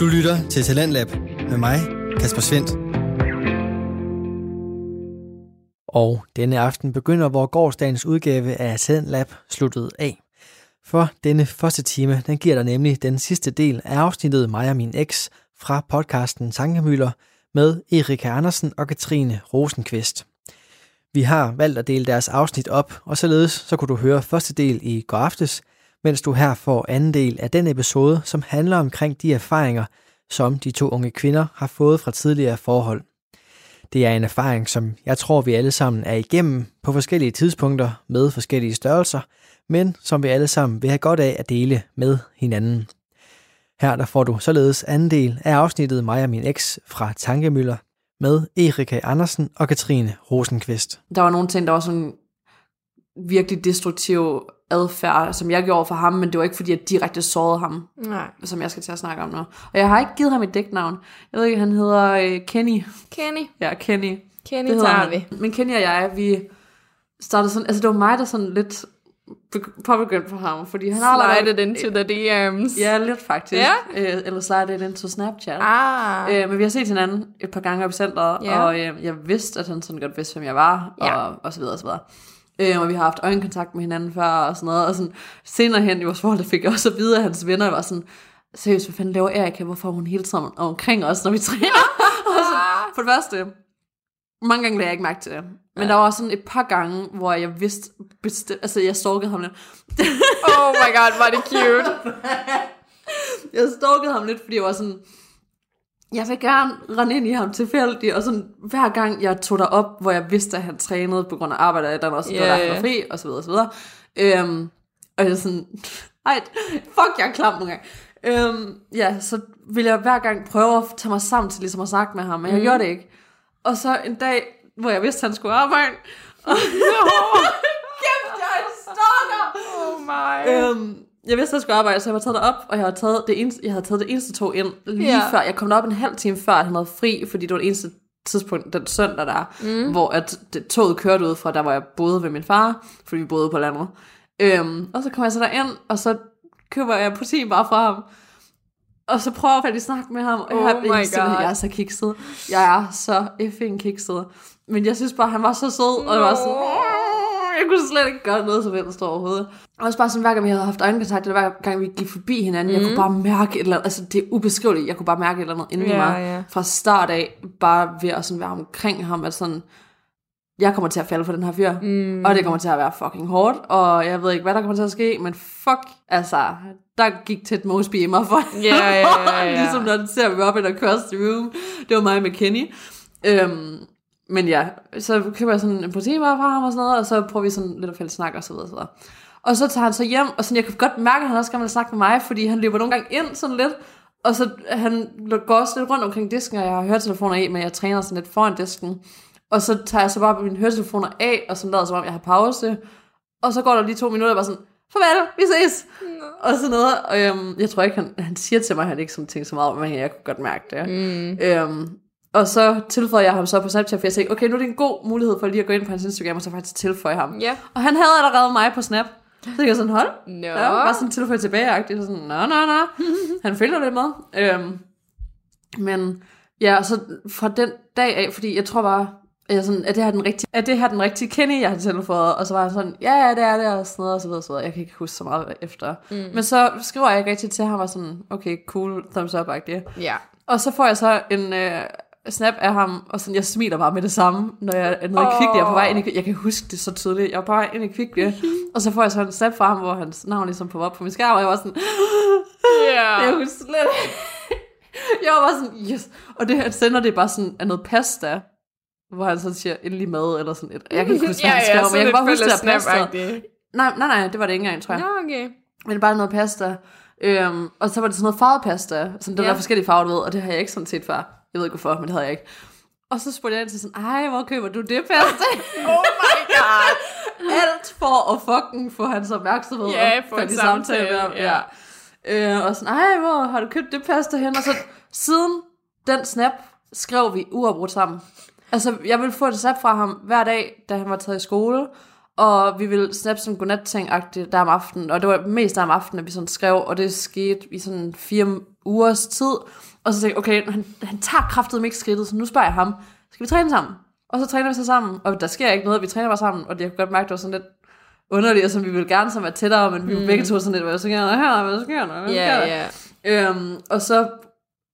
Du lytter til Talentlab med mig, Kasper Svendt. Og denne aften begynder, hvor gårdsdagens udgave af Talentlab sluttet af. For denne første time, den giver dig nemlig den sidste del af afsnittet Mig og min eks fra podcasten Tankemøller med Erika Andersen og Katrine Rosenqvist. Vi har valgt at dele deres afsnit op, og således så kunne du høre første del i går aftes, mens du her får anden del af den episode, som handler omkring de erfaringer, som de to unge kvinder har fået fra tidligere forhold. Det er en erfaring, som jeg tror, vi alle sammen er igennem på forskellige tidspunkter med forskellige størrelser, men som vi alle sammen vil have godt af at dele med hinanden. Her der får du således anden del af afsnittet mig og min eks fra Tankemøller med Erika Andersen og Katrine Rosenqvist. Der var nogle ting, der var sådan virkelig destruktiv adfærd, som jeg gjorde for ham, men det var ikke fordi, jeg direkte sårede ham, Nej. som jeg skal til at snakke om nu. Og jeg har ikke givet ham et dæknavn. Jeg ved ikke, han hedder øh, Kenny. Kenny. Ja, Kenny. Kenny Det tager han. vi. Men Kenny og jeg, vi startede sådan, altså det var mig, der sådan lidt be- påbegyndte for ham, fordi han har Slide it into the DM's. Ja, lidt faktisk. Ja. Øh, eller slide it into Snapchat. Ah. Øh, men vi har set hinanden et par gange op i centret, Ja. og øh, jeg vidste, at han sådan godt vidste, hvem jeg var, og, og så videre, og så videre. Øh, og vi har haft øjenkontakt med hinanden før, og sådan noget, og sådan, senere hen i vores forhold, der fik jeg også at vide, at hans venner var sådan, seriøst, hvad fanden laver Erika, hvorfor er hun hele tiden omkring os, når vi træner? og så, for det første, mange gange lagde jeg ikke mærke til det, men der var sådan et par gange, hvor jeg vidste, bestemt, altså jeg stalkede ham lidt, oh my god, var det cute. jeg stalkede ham lidt, fordi jeg var sådan, jeg vil gerne rende ind i ham tilfældigt, og sådan hver gang jeg tog derop, hvor jeg vidste, at han trænede på grund af arbejde, og så Ja, yeah. der ja. var fri, og så videre, og så videre. Øhm, og jeg sådan, ej, fuck, jeg er klam nogle gange. Øhm, ja, så ville jeg hver gang prøve at tage mig sammen til ligesom at snakke med ham, men jeg Mhm. gjorde det ikke. Og så en dag, hvor jeg vidste, at han skulle arbejde, og kæft, jeg er en stalker! Oh my. Øhm, jeg vidste, at jeg skulle arbejde, så jeg var taget derop, og jeg havde taget det eneste, jeg havde taget det eneste tog ind lige Ja. før. Jeg kom derop en halv time før, at han havde fri, fordi det var det eneste tidspunkt, den søndag der, mm. hvor at det, toget kørte ud fra, der hvor jeg boede ved min far, fordi vi boede på landet. Øhm, og så kom jeg så derind, og så køber jeg protein bare fra ham. Og så prøver jeg faktisk at snakke med ham, og Oh jeg, my jeg, God. jeg er så kikset. Jeg er så effing kikset. Men jeg synes bare, han var så sød, og jeg var sådan, "Åh, jeg kunne slet ikke gøre noget som helst overhovedet. Og også bare sådan, hver gang vi havde haft øjenkontakt, eller hver gang vi gik forbi hinanden, mm. jeg kunne bare mærke et eller andet, altså det er ubeskriveligt, jeg kunne bare mærke et eller andet inde i Ja, mig, ja. fra start af, bare ved at sådan være omkring ham, at sådan, jeg kommer til at falde for den her fyr, mm. og det kommer til at være fucking hårdt, og jeg ved ikke, hvad der kommer til at ske, men fuck, altså, der gik Ted Mosby i mig for, Ja, ja, ja, ja. ligesom når den ser vi op in across the room, det var mig med Kenny. Øhm, men ja, så køber jeg sådan en proteinbar fra ham og sådan noget, og så prøver vi sådan lidt at fælles snak og så videre, og så videre. Og så tager han så hjem, og sådan, jeg kan godt mærke, at han også gerne vil snakke med mig, fordi han løber nogle gange ind sådan lidt, og så han går også lidt rundt omkring disken, og jeg har høretelefoner i, men jeg træner sådan lidt foran disken. Og så tager jeg så bare mine høretelefoner af, og sådan lader som om, jeg har pause. Og så går der lige to minutter, og bare sådan, farvel, vi ses. Og sådan noget. Og, øhm, jeg tror ikke, han, han siger til mig, at han ikke sådan tænker så meget, men jeg kunne godt mærke det. Mm. Øhm, og så tilføjer jeg ham så på Snapchat, for jeg tænkte, okay, nu er det en god mulighed for lige at gå ind på hans Instagram, og så faktisk tilføje ham. Ja. Og han havde allerede mig på Snap. Så jeg sådan, hold. Nå. Ja, bare sådan tilføje tilbage-agtigt. Så sådan, nå, nå, nå. Han følger lidt med. Øhm, men ja, og så fra den dag af, fordi jeg tror bare, at jeg sådan, er det her den rigtige, er det her den rigtige Kenny, jeg har tilføjet? Og så var han sådan, ja, ja, det er det, og sådan noget, og så videre, så videre. Jeg kan ikke huske så meget efter. Mm. Men så skriver jeg ikke rigtig til ham, og sådan, okay, cool, thumbs up, agtigt. Ja. Og så får jeg så en øh, snap af ham, og sådan, jeg smiler bare med det samme, når jeg er nede i Kvickly. Jeg er på vej ind i, jeg kan huske det så tydeligt. Jeg er på vej ind i Kvickly, og så får jeg så en snap fra ham, hvor hans navn ligesom på op på min skærm, og jeg var sådan, Ja. jeg kunne slet Jeg var bare sådan, yes. Og det han sender det bare sådan af noget pasta, hvor han så siger, endelig mad, eller sådan et. Jeg kan ikke huske, hvad han skrev, men jeg kan bare huske, det er pasta. Nej, nej, nej, det var det ikke engang, tror jeg. Nå, okay. Men det er bare noget pasta. Øhm, og så var det sådan noget farvet pasta, sådan der Ja. var forskellige farver, du ved, og det har jeg ikke sådan set før. Jeg ved ikke hvorfor, men det havde jeg ikke. Og så spurgte jeg til sådan, ej, hvor køber du det pasta? Oh my god. Alt for at fucking få hans opmærksomhed. Ja, og få de samtale, samtaler. ja. ja. Øh, og sådan, ej, hvor har du købt det pasta hen? Og så siden den snap skrev vi uafbrudt sammen. Altså, jeg ville få et snap fra ham hver dag, da han var taget i skole, og vi ville snap sådan godnat ting der om aftenen, og det var mest der om aftenen, at vi sådan skrev, og det skete i sådan fire ugers tid. Og så tænkte jeg, okay, han, han tager kraftet ikke skridtet, så nu spørger jeg ham, skal vi træne sammen? Og så træner vi så sammen, og der sker ikke noget, vi træner bare sammen, og jeg kunne godt mærke, det var sådan lidt underligt, og som vi ville gerne så være tættere, men vi mm. begge to sådan lidt, hvad sker der her, hvad sker der, hvad sker Ja, der? ja. Øhm, og så,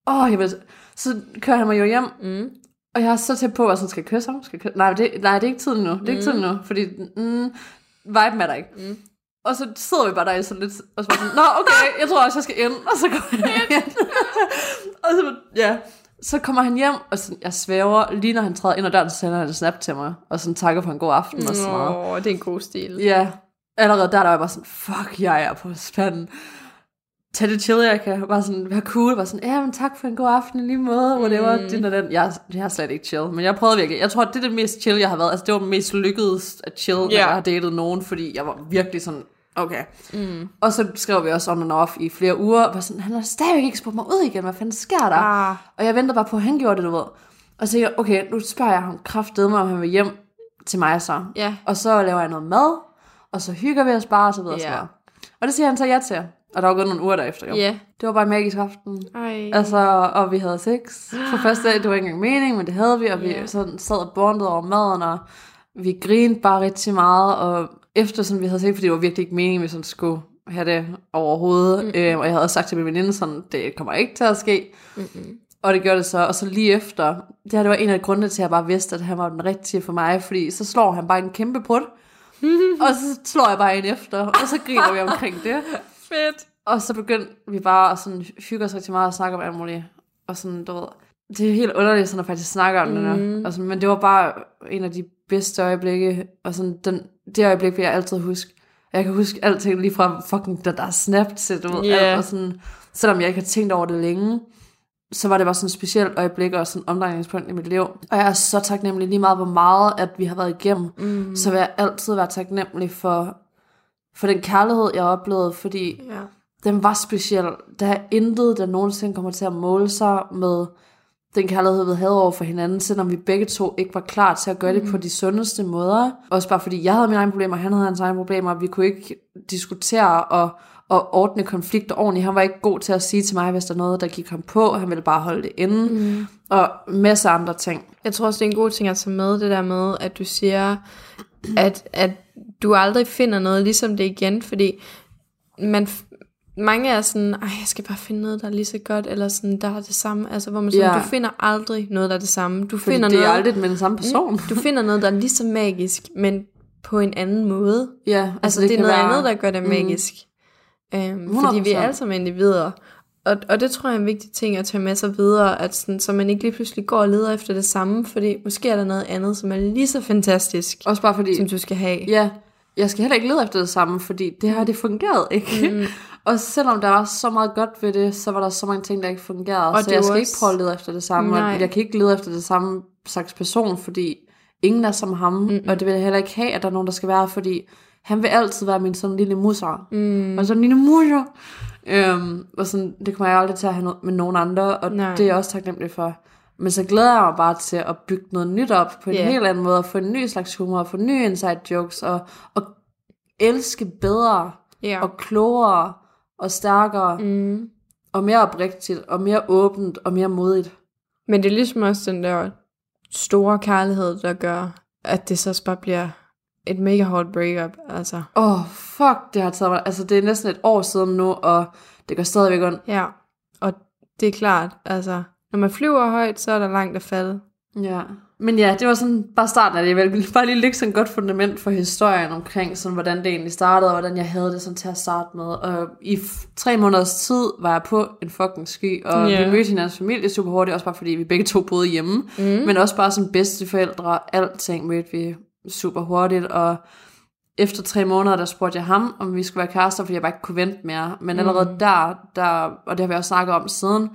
åh, jeg ved, så kører han mig jo hjem, Mm. og jeg er så tæt på, at jeg skal jeg kysse ham. Skal jeg kysse? Nej, det, nej, det er ikke tiden nu. Det er ikke tiden nu, fordi mm, viben er der ikke. Mm. Og så sidder vi bare der i sådan lidt, og så bare sådan, nå okay, jeg tror også, jeg skal ind. Og så går jeg ind. Og så, ja, så kommer han hjem, og sådan, jeg svæver, lige når han træder ind ad døren, så sender han en snap til mig, og sådan takker for en god aften og sådan noget. Åh, det er en god stil. Ja, allerede der, der var jeg bare sådan, fuck, jeg er på spanden. Tag det chill, jeg kan bare sådan være cool, bare sådan, ja, men tak for en god aften i lige måde, whatever, mm. den og den. Jeg, jeg er slet ikke chill, men jeg prøvede virkelig. Jeg tror, det er det mest chill, jeg har været. Altså, det var det mest lykkedes at chill, når Ja. jeg har datet nogen, fordi jeg var virkelig sådan, okay. Mm. Og så skrev vi også on and off i flere uger, og var sådan, han har stadigvæk ikke spurgt mig ud igen, hvad fanden sker der? Ah. Og jeg ventede bare på, at han gjorde det, du ved. Og så tænkte jeg, okay, nu spørger jeg ham kraftedeme, om han vil hjem til mig så. Ja. Og så laver jeg noget mad, og så hygger vi os bare, og så videre. Yeah. Og det siger han så ja til. Og der var gået nogle uger derefter, jo. Ja. Det var bare en magisk aften. Ej. Altså, og vi havde sex. For første dag, det var ikke engang mening, men det havde vi, og vi Ja. sådan sad og bondede over maden, og vi grinede bare rigtig meget, og efter sådan, vi havde sex, fordi det var virkelig ikke meningen, vi sådan skulle have det overhovedet, mm. øh, og jeg havde også sagt til min veninde sådan, det kommer ikke til at ske. Mm-mm. Og det gjorde det så, og så lige efter, det her det var en af grundene til, at jeg bare vidste, at han var den rigtige for mig, fordi så slår han bare en kæmpe brud, og så slår jeg bare en efter, og så griner vi omkring det. Fedt. Og så begyndte vi bare at sådan hygge os rigtig meget og snakke om alt muligt. Og sådan, du ved, det er helt underligt sådan at faktisk snakke om mm. det der. Og sådan, men det var bare en af de bedste øjeblikke. Og sådan, den, det øjeblik vil jeg altid huske. Jeg kan huske alting lige fra fucking, da der er snap til, du ved, Ja. alt, og sådan, selvom jeg ikke har tænkt over det længe, så var det bare sådan et specielt øjeblik og sådan et omdrejningspunkt i mit liv. Og jeg er så taknemmelig lige meget, hvor meget at vi har været igennem. Mm. Så vil jeg altid være taknemmelig for, for den kærlighed, jeg oplevede, fordi Ja. den var speciel. Der er intet, der nogensinde kommer til at måle sig med den kærlighed, vi havde over for hinanden, selvom vi begge to ikke var klar til at gøre det på de sundeste måder. Også bare fordi jeg havde mine egne problemer, han havde hans egne problemer, og vi kunne ikke diskutere og, og ordne konflikter ordentligt. Han var ikke god til at sige til mig, hvis der er noget, der gik ham på. Han ville bare holde det inde. Mm. Og masser af andre ting. Jeg tror også, det er en god ting at tage med, det der med, at du siger, at, at du aldrig finder noget ligesom det igen, fordi man, mange er sådan, ej, jeg skal bare finde noget, der er lige så godt, eller sådan, der er det samme, altså hvor man sådan, Ja. du finder aldrig noget, der er det samme. Du Fordi finder det er noget, aldrig med den samme person. du finder noget, der er lige så magisk, men på en anden måde. Ja, altså, Altså, det, det er noget være- andet, der gør det magisk. Øhm, fordi vi er 100%. alle sammen individer. Og, og det tror jeg er en vigtig ting at tage med sig videre, at sådan, så man ikke lige pludselig går og leder efter det samme, fordi måske er der noget andet, som er lige så fantastisk, Også bare fordi, som du skal have. Ja, jeg skal heller ikke lede efter det samme, fordi det her, det fungerede ikke. Mm. og selvom der var så meget godt ved det, så var der så mange ting, der ikke fungerede. Og så jeg skal også- ikke prøve at lede efter det samme. Nej. Jeg kan ikke lede efter det samme slags person, fordi ingen er som ham. Mm. Og det vil jeg heller ikke have, at der er nogen, der skal være, fordi han vil altid være min sådan lille musser. Mm. Og sådan en lille musser. Øhm, og sådan, det kommer jeg aldrig til at have med nogen andre, og Nej. det er jeg også taknemmelig for. Men så glæder jeg mig bare til at bygge noget nyt op på en Ja. helt anden måde, og få en ny slags humor, og få nye inside jokes, og, og elske bedre, Ja. og klogere, og stærkere, mm. og mere oprigtigt, og mere åbent, og mere modigt. Men det er ligesom også den der store kærlighed, der gør, at det så bare bliver et mega hårdt breakup. Altså, Åh, oh, fuck, det har taget mig, altså det er næsten et år siden nu, og det går stadigvæk ondt. ja. Og det er klart, altså, når man flyver højt, så er der langt at falde. Ja. Men ja, det var sådan bare starten af det. Jeg ville bare lige lægge sådan et godt fundament for historien omkring, sådan, hvordan det egentlig startede, og hvordan jeg havde det sådan til at starte med. Og i tre måneders tid var jeg på en fucking sky, og Ja. vi mødte hinandens familie super hurtigt, også bare fordi vi begge to boede hjemme. Mm. Men også bare som bedste forældre, alting mødte vi super hurtigt, og efter tre måneder, der spurgte jeg ham, om vi skulle være kærester, fordi jeg bare ikke kunne vente mere. Men allerede mm. der, der, og det har vi også snakket om siden,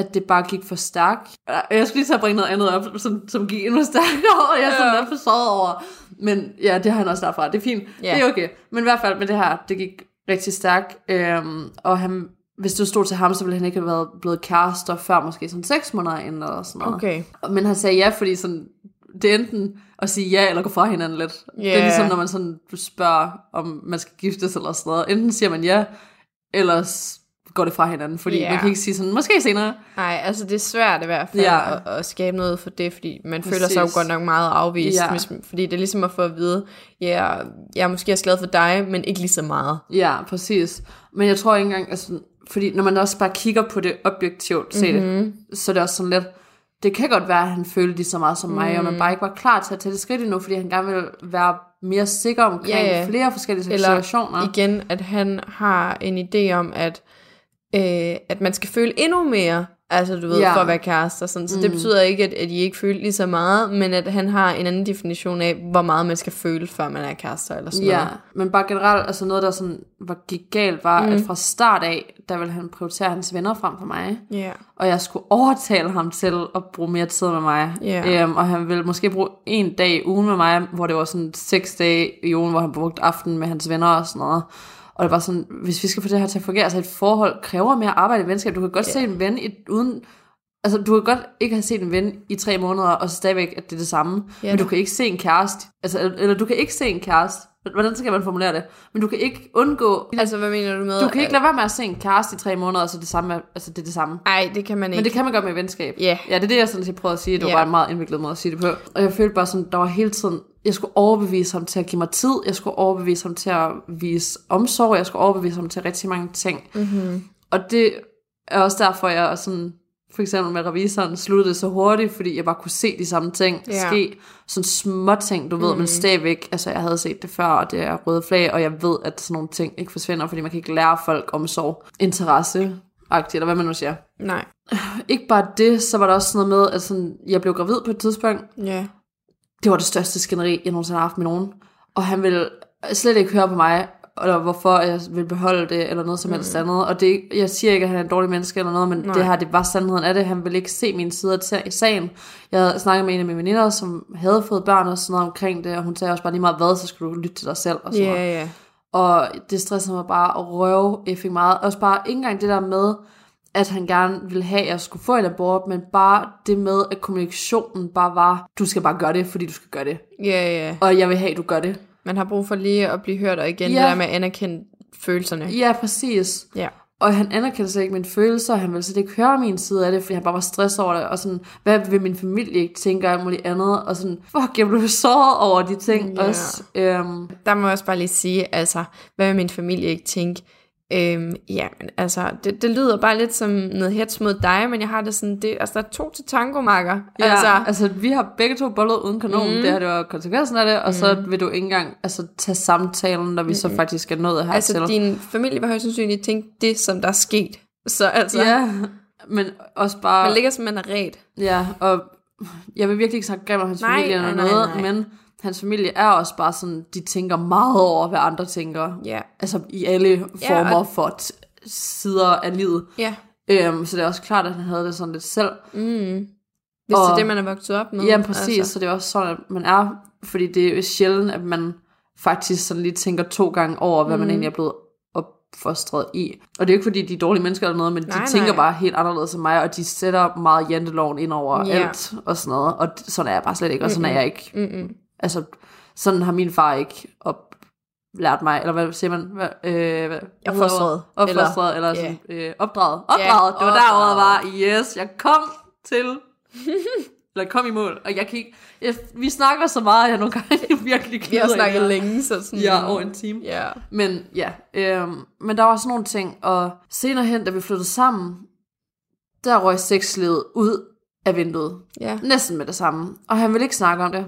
at det bare gik for stærkt. Jeg skulle lige at bringe noget andet op, som, som gik endnu stærkere, og jeg er sådan Ja. lidt for over. Men ja, det har han også derfra. Det er fint. Ja. Det er okay. Men i hvert fald med det her, det gik rigtig stærkt. Øhm, og han, hvis det stod til ham, så ville han ikke have været blevet kærester før måske sådan seks måneder inden eller sådan noget. Okay. Men han sagde ja, fordi sådan, det er enten at sige ja, eller gå fra hinanden lidt. Yeah. Det er ligesom, når man sådan spørger, om man skal giftes eller sådan noget. Enten siger man ja, eller s- går det fra hinanden, fordi Ja. man kan ikke sige sådan, måske senere. Nej, altså det er svært i hvert fald ja. at, at skabe noget for det, fordi man Præcis. føler sig jo godt nok meget afvist, ja. hvis, fordi det er ligesom at få at vide, ja, jeg er måske også glad for dig, men ikke lige så meget. Ja, præcis. Men jeg tror ikke engang, altså, fordi når man også bare kigger på det objektivt, se Mhm. mm-hmm. det, så er det også sådan lidt, det kan godt være, at han følte lige så meget som mig, og man bare ikke var klar til at tage det skridt endnu, fordi han gerne vil være mere sikker omkring Ja, ja. flere forskellige Eller situationer. igen, at han har en idé om, at, øh, at man skal føle endnu mere, altså du ved, Ja. for at være kærester. Sådan. Så mm. det betyder ikke, at, at I ikke føler lige så meget, men at han har en anden definition af, hvor meget man skal føle, før man er kærester eller sådan Ja, noget. men bare generelt, altså noget, der sådan var, gik galt, var, mm. at fra start af, der ville han prioritere hans venner frem for mig. Ja. og jeg skulle overtale ham til at bruge mere tid med mig. Ja. Øhm, og han ville måske bruge en dag i ugen med mig, hvor det var sådan seks dage i ugen, hvor han brugte aften med hans venner og sådan noget. Og det var sådan, hvis vi skal få det her til at fungere, altså et forhold kræver mere arbejde i venskab. Du kan godt Ja. se en ven i, uden... Altså, du kan godt ikke have set en ven i tre måneder, og så stadigvæk, at det er det samme. Ja. Men du kan ikke se en kæreste. Altså, eller, eller du kan ikke se en kæreste. Hvordan skal man formulere det? Men du kan ikke undgå... Altså, hvad mener du med? Du kan ikke lade være med at se en kæreste i tre måneder, så det samme, altså det er det samme. Nej, det kan man ikke. Men det kan man godt med venskab. Ja. Ja, det er det, jeg sådan set prøvede at sige. Det var Ja. bare en meget indviklet måde at sige det på. Og jeg følte bare sådan, der var hele tiden... Jeg skulle overbevise ham til at give mig tid. Jeg skulle overbevise ham til at vise omsorg. Jeg skulle overbevise ham til rigtig mange ting. Mm-hmm. Og det er også derfor, jeg sådan... For eksempel med revisoren sluttede så hurtigt, fordi jeg bare kunne se de samme ting Ja. ske. Sådan små ting, du ved, men stadigvæk, altså jeg havde set det før, og det er røde flag, og jeg ved, at sådan nogle ting ikke forsvinder, fordi man kan ikke lære folk omsorg, interesse, eller hvad man nu siger Nej. ikke bare det, så var der også noget med, at sådan, jeg blev gravid på et tidspunkt. Ja. Det var det største skænderi, jeg nogensinde har haft med nogen. Og han ville slet ikke høre på mig, eller hvorfor jeg vil beholde det, eller noget som helst andet. Og det, jeg siger ikke, at han er en dårlig menneske eller noget, men Nej. Det her, det var sandheden af det. Han ville ikke se min side af i sagen. Jeg havde snakket med en af mine veninder, som havde fået børn og sådan noget omkring det, og hun sagde også bare lige meget hvad, så skulle du lytte til dig selv og sådan Ja, noget. ja. Og det stressede mig bare at røve effing meget. Også bare ikke engang det der med, at han gerne ville have, at jeg skulle få en abort, men bare det med, at kommunikationen bare var, du skal bare gøre det, fordi du skal gøre det. Ja, ja. Og jeg vil have, at du gør det. Man har brug for lige at blive hørt, og igen Ja. det der med at anerkende følelserne. Ja, præcis. Ja. Og han anerkendte slet ikke mine følelser, og han ville slet ikke høre min side af det, fordi han bare var stresset over det, og sådan, hvad vil min familie ikke tænke, og alt muligt andet, og sådan, fuck, jeg blev såret over de ting Ja. også. Øhm, Der må jeg også bare lige sige, altså, hvad vil min familie ikke tænke? Øhm, ja, men altså, det, det lyder bare lidt som noget hets mod dig, men jeg har det sådan, det, altså, der er to til tango, makker. Ja, Altså, altså, vi har begge to bollet uden kanon. Mm. Det her, det var konsekvensen af det, og mm. så vil du ikke engang altså, tage samtalen, når vi mm. så faktisk er nået her altså din familie vil højst sandsynligt tænke det, som der er sket. Så altså, Ja, men også bare... man ligger som man er ret. Ja, og jeg vil virkelig ikke snakke grimt om hans Nej, familie eller nej, nej, noget, nej. men hans familie er også bare sådan, de tænker meget over, hvad andre tænker. Ja. Altså i alle Ja, former og- for t- sider af livet. Ja. Øhm, så det er også klart, at han havde det sådan lidt selv. Mm. Hvis det Og- er det, man er vokset op med. Ja, præcis. Altså. Så det er også sådan, at man er, fordi det er sjældent, at man faktisk sådan lige tænker to gange over, hvad mm. man egentlig er blevet opfostret i. Og det er jo ikke, fordi de er dårlige mennesker eller noget, men Nej, de tænker nej. bare helt anderledes end mig, og de sætter meget janteloven ind over Ja. alt og sådan noget. Og sådan er jeg bare slet ikke, og sådan er jeg ikke. Mm-mm. Altså, sådan har min far ikke op lært mig, eller hvad siger man? Hvad, øh, hvad, Opfostret. Opfostret, eller, Eller- sådan, øh, opdraget. Opdraget, det var der ordet var. Yes, jeg kom til, eller kom i mål, og jeg kan ikke, jeg, vi snakker så meget, at jeg nogle gange virkelig Vi har glider snakket længe, så sådan... Ja, over en time. Ja. Men ja, øhm, men der var sådan nogle ting, og senere hen, da vi flyttede sammen, der røg sexlivet ud af vinduet. Ja. Næsten med det samme. Og han ville ikke snakke om det.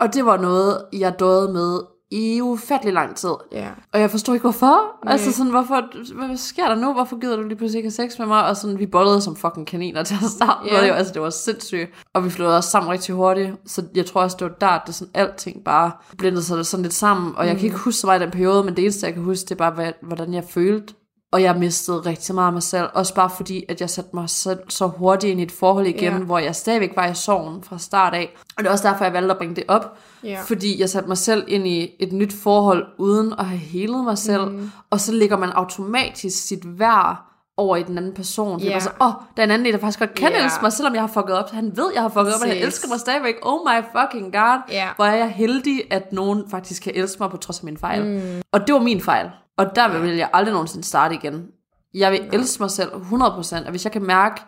Og det var noget, jeg døde med i ufattelig lang tid. Ja. Og jeg forstod ikke, hvorfor. Nej. Altså sådan, hvorfor, hvad sker der nu? Hvorfor gider du lige pludselig ikke have sex med mig? Og sådan, vi bollede som fucking kaniner til at starte Ja. med. Jo. Altså, det var sindssygt. Og vi flyttede også sammen rigtig hurtigt. Så jeg tror også, det var der, at det sådan, alting bare blendede sig sådan lidt sammen. Og jeg kan ikke huske så meget i den periode, men det eneste, jeg kan huske, det er bare, hvordan jeg følte. Og jeg mistede rigtig meget af mig selv. Også bare fordi, at jeg satte mig selv så hurtigt ind i et forhold igen, Ja. hvor jeg stadigvæk var i sorgen fra start af. Og det er også derfor, jeg valgte at bringe det op. Ja. Fordi jeg satte mig selv ind i et nyt forhold, uden at have helet mig selv. Mm. Og så lægger man automatisk sit værd over i den anden person. Det er så, åh, der er en anden, der faktisk godt kan Ja. elske mig, selvom jeg har fucket op. Han ved, jeg har fucket op, og han elsker mig stadigvæk. Oh my fucking god. Ja. Hvor er jeg heldig, at nogen faktisk kan elske mig på trods af min fejl. Mm. Og det var min fejl. Og der vil jeg aldrig nogensinde starte igen. Jeg vil elske mig selv 100%, og hvis jeg kan mærke,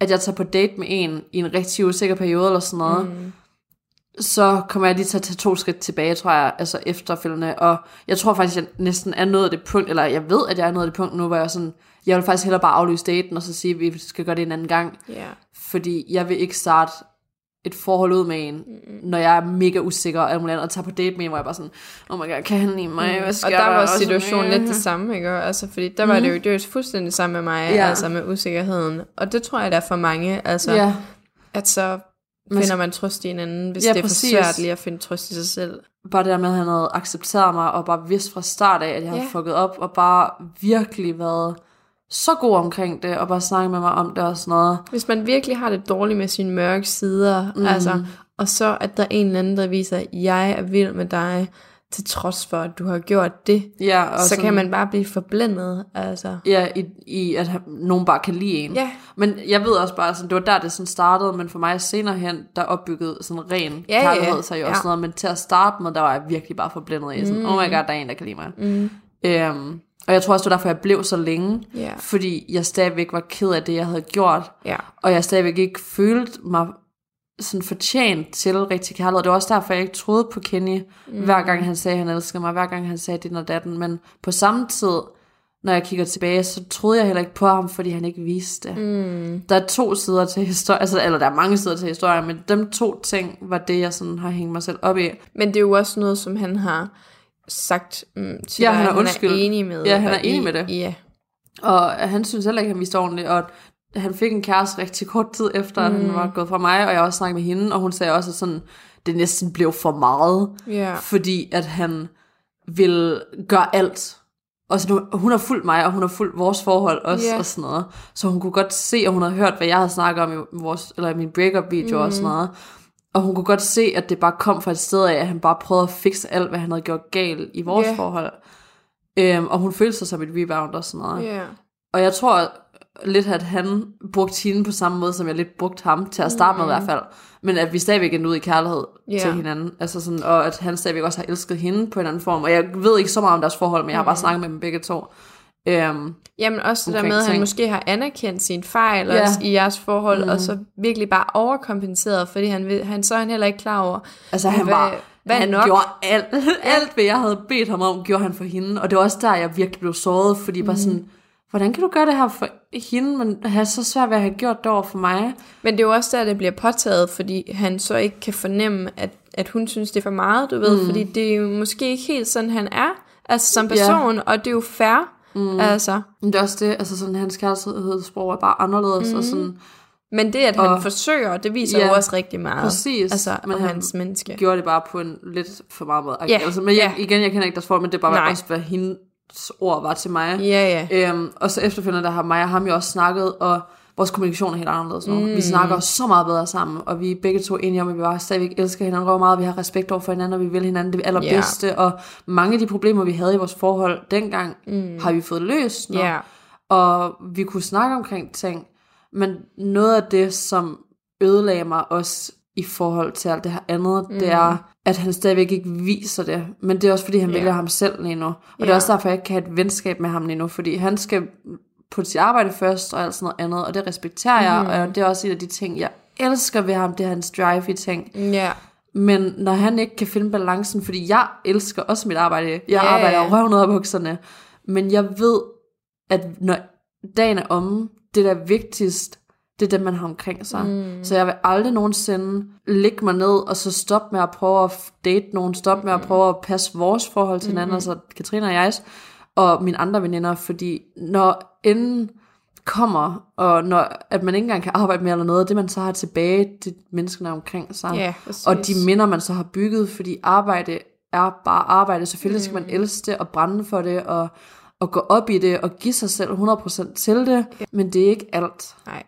at jeg tager på date med en i en rigtig usikker periode eller sådan noget, mm. så kommer jeg lige til at tage to skridt tilbage, tror jeg, altså efterfølgende. Og jeg tror faktisk, jeg næsten er nået det punkt, eller jeg ved, at jeg er nået det punkt nu, hvor jeg sådan, jeg vil faktisk hellere bare aflyse daten, og så sige, at vi skal gøre det en anden gang. Ja. Fordi jeg vil ikke starte et forhold ud med en, mm. når jeg er mega usikker og muligt andet, og tager på date med en, hvor jeg bare sådan, oh my god, kan han lide mig? Hvad Og skal der jeg? var Og sådan, situationen øh. lidt det samme, ikke? Altså, fordi der var det jo, det var fuldstændig samme med mig, Ja. altså med usikkerheden. Og det tror jeg, der er for mange, altså, ja. At så finder man trøst i en anden, hvis Ja, det er præcis. for svært lige at finde trøst i sig selv. bare det der med, at han havde accepteret mig, og bare vidst fra start af, at jeg havde Ja. fucket op, og bare virkelig været så god omkring det, og bare snakket med mig om det og sådan noget. Hvis man virkelig har det dårligt med sine mørke sider, mm. altså, og så at der er en eller anden, der viser, at jeg er vild med dig, til trods for, at du har gjort det, Ja, og så sådan, kan man bare blive forblændet, altså. Ja, i, i at nogen bare kan lide en. Ja. Men jeg ved også bare, sådan, det var der, det sådan startede, men for mig senere hen, der opbyggede sådan ren Ja, kærlighed sig jo ja. også noget, men til at starte med, der var jeg virkelig bare forblændet i sådan, mm. oh my god, der er en, der kan lide mig. Mm. Øhm, og jeg tror også, det var derfor, jeg blev så længe, Ja. fordi jeg stadigvæk var ked af det, jeg havde gjort, Ja. og jeg stadigvæk ikke følte mig sådan fortjent til rigtig kærlighed. Det var også derfor, jeg ikke troede på Kenny, mm. hver gang han sagde, at han elskede mig, hver gang han sagde det og datten. Men på samme tid, når jeg kigger tilbage, så troede jeg heller ikke på ham, fordi han ikke viste det. Mm. Der er to sider til historien, altså, eller der er mange sider til historien, men dem to ting var det, jeg sådan har hængt mig selv op i. Men det er jo også noget, som han har sagt mm, til Ja, dig, han er at undskyld. han er enig med. Ja, han er enig med det. Ja. Og han synes heller ikke, han viste ordentligt, og han fik en kæreste rigtig kort tid efter, mm. at han var gået fra mig, og jeg også snakket med hende, og hun sagde også, at sådan, det næsten blev for meget, Ja. fordi at han vil gøre alt. Og så nu, hun har fulgt mig, og hun har fulgt vores forhold også, Ja. og sådan noget. Så hun kunne godt se, og hun havde hørt, hvad jeg havde snakket om i, vores, eller i min breakup video mm. og sådan noget. Og hun kunne godt se, at det bare kom fra et sted af, at han bare prøvede at fikse alt, hvad han havde gjort galt i vores Ja. forhold. Øhm, og hun følte sig som et rebound og sådan noget. Ja. Og jeg tror lidt, at han brugte hende på samme måde, som jeg lidt brugte ham til at starte med i hvert fald. Men at vi stadigvæk er ude i kærlighed Ja. til hinanden. Altså sådan, og at han stadigvæk også har elsket hende på en anden form. Og jeg ved ikke så meget om deres forhold, men jeg har bare snakket med dem begge to. Øhm, Jamen også det der med, at han måske har anerkendt sin fejl Ja. også i jeres forhold, mm. og så virkelig bare overkompenseret, fordi han, han så er han heller ikke klar over, altså han hvad, var... hvad han nok? gjorde alt, alt, hvad jeg havde bedt ham om, gjorde han for hende. Og det var også der, jeg virkelig blev såret, fordi bare sådan, hvordan kan du gøre det her for hende, men have så svært ved at have gjort det over for mig? Men det er jo også der, det bliver påtaget, fordi han så ikke kan fornemme, at, at hun synes, det er for meget, du ved, mm. fordi det er jo måske ikke helt sådan, han er, altså som person, og det er jo fair, mm. altså. Men det er også det, altså sådan, hans kærlighedssprog er bare anderledes, mm. og sådan, Men det, at han Og- forsøger, det viser Ja, jo også rigtig meget. præcis. Altså, Men han hans menneske. gjorde det bare på en lidt for meget måde. Ja, Altså, men jeg, igen, jeg kender ikke deres forhold, men det er bare Nej. også, hvad hendes ord var til mig. Ja, ja. Øhm, og så efterfølgende, der har mig og ham jo også snakket, og vores kommunikation er helt anderledes nu. Mm. Vi snakker så meget bedre sammen, og vi er begge to enige om, at vi bare stadigvæk elsker hinanden røv meget, vi har respekt over for hinanden, og vi vil hinanden det allerbedste, yeah. og mange af de problemer, vi havde i vores forhold dengang, mm. har vi fået løst nu, Ja. og vi kunne snakke omkring ting, men noget af det, som ødelagde mig også i forhold til alt det her andet, mm. det er, at han stadigvæk ikke viser det. Men det er også, fordi han Ja. vælger ham selv lige nu. Og det er også derfor, jeg ikke kan have et venskab med ham lige nu, fordi han skal på sit arbejde først, og alt sådan noget andet, og det respekterer jeg, Mhm. og det er også en af de ting, jeg elsker ved ham, det er hans drive i ting. Ja. Men når han ikke kan finde balancen, fordi jeg elsker også mit arbejde, jeg Ja, arbejder ja. røv ned af bukserne, men jeg ved, at når dagen er omme, det der er vigtigst, det er dem, man har omkring sig. Mm. Så jeg vil aldrig nogensinde lægge mig ned, og så stoppe med at prøve at date nogen, stoppe med at prøve at passe vores forhold til hinanden, altså Katrine og jeg, og mine andre veninder, fordi når enden kommer, og når, at man ikke engang kan arbejde med eller noget, det man så har tilbage, det er menneskerne omkring sig. Præcis. og de minder, man så har bygget, fordi arbejde er bare arbejde. Selvfølgelig skal man elske det og brænde for det, og, og gå op i det, og give sig selv 100% til det, men det er ikke alt. Nej.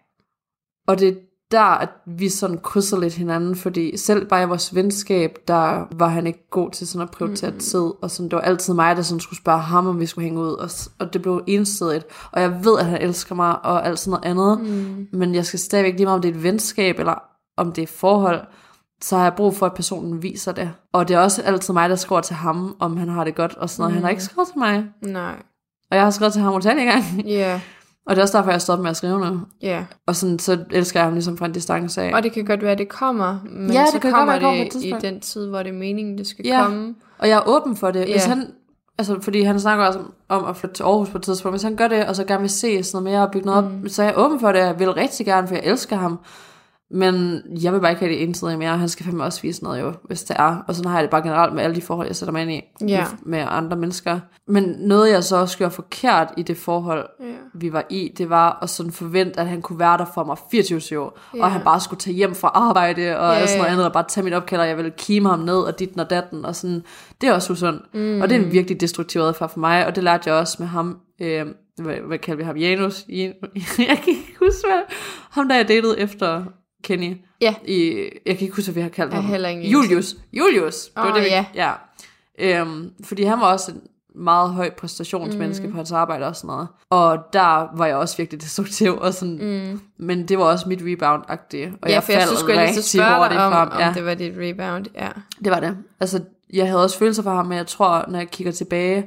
Og det er der, at vi sådan krydser lidt hinanden, fordi selv bare i vores venskab, der var han ikke god til sådan at prioritere mm. tid, og sådan, det var altid mig, der sådan skulle spørge ham, om vi skulle hænge ud, og, og det blev ensidigt. Og jeg ved, at han elsker mig, og alt sådan noget andet, mm. men jeg skal stadigvæk lige meget, om det er et venskab, eller om det er forhold, så har jeg brug for, at personen viser det. Og det er også altid mig, der skriver til ham, om han har det godt, og sådan noget. Mm. Han har ikke skrevet til mig, Nej. og jeg har skrevet til ham utallige gange. Ja. Og det er også derfor, jeg stoppet med at skrive nu. Ja. Og sådan, så elsker jeg ham ligesom fra en distance af. Og det kan godt være, at det kommer, men Ja, så det kan kommer godt det kommer i den tid, hvor det er meningen, det skal Ja. komme. Og jeg er åben for det. Hvis Ja. han, altså, fordi han snakker også om, om at flytte til Aarhus på et tidspunkt. Hvis han gør det, og så gerne vil se sådan noget mere og bygge noget mm. op, så er jeg åben for det. Jeg vil rigtig gerne, for jeg elsker ham. Men jeg vil bare ikke have det ensidige mere. Han skal fandme også vise noget jo, hvis det er. Og sådan har jeg det bare generelt med alle de forhold, jeg sætter mig ind i Ja. med, med andre mennesker. Men noget, jeg så også gjorde forkert i det forhold, Ja. vi var i, det var at sådan forvente, at han kunne være der for mig 24 år, Ja. og han bare skulle tage hjem fra arbejde, og Ja, sådan noget andet, og bare tage mit opkald, og jeg ville kime ham ned, og dit og datten, og sådan, det er også usundt. Mm. Og det er en virkelig destruktiv adfærd for mig, og det lærte jeg også med ham, øh, hvad, hvad kalder vi ham, Janus, Jan- jeg kan ikke huske, hvad, ham der jeg datede efter Kenny, Ja. i, jeg kan ikke huske, hvad vi har kaldt Jeg ham. heller ingen Julius, Julius, det var Åh, det, vi, ja. ja. Øhm, fordi han var også en meget høj præstationsmenneske mm. på hans arbejde og sådan noget. Og der var jeg også virkelig destruktiv, og sådan, mm. men det var også mit rebound-agtigt. Og ja, jeg for jeg faldt skulle rigtig spørge hurtigt om, frem. om Ja, det var dit rebound. Ja. det var det. Altså, jeg havde også følelser for ham, men jeg tror, når jeg kigger tilbage,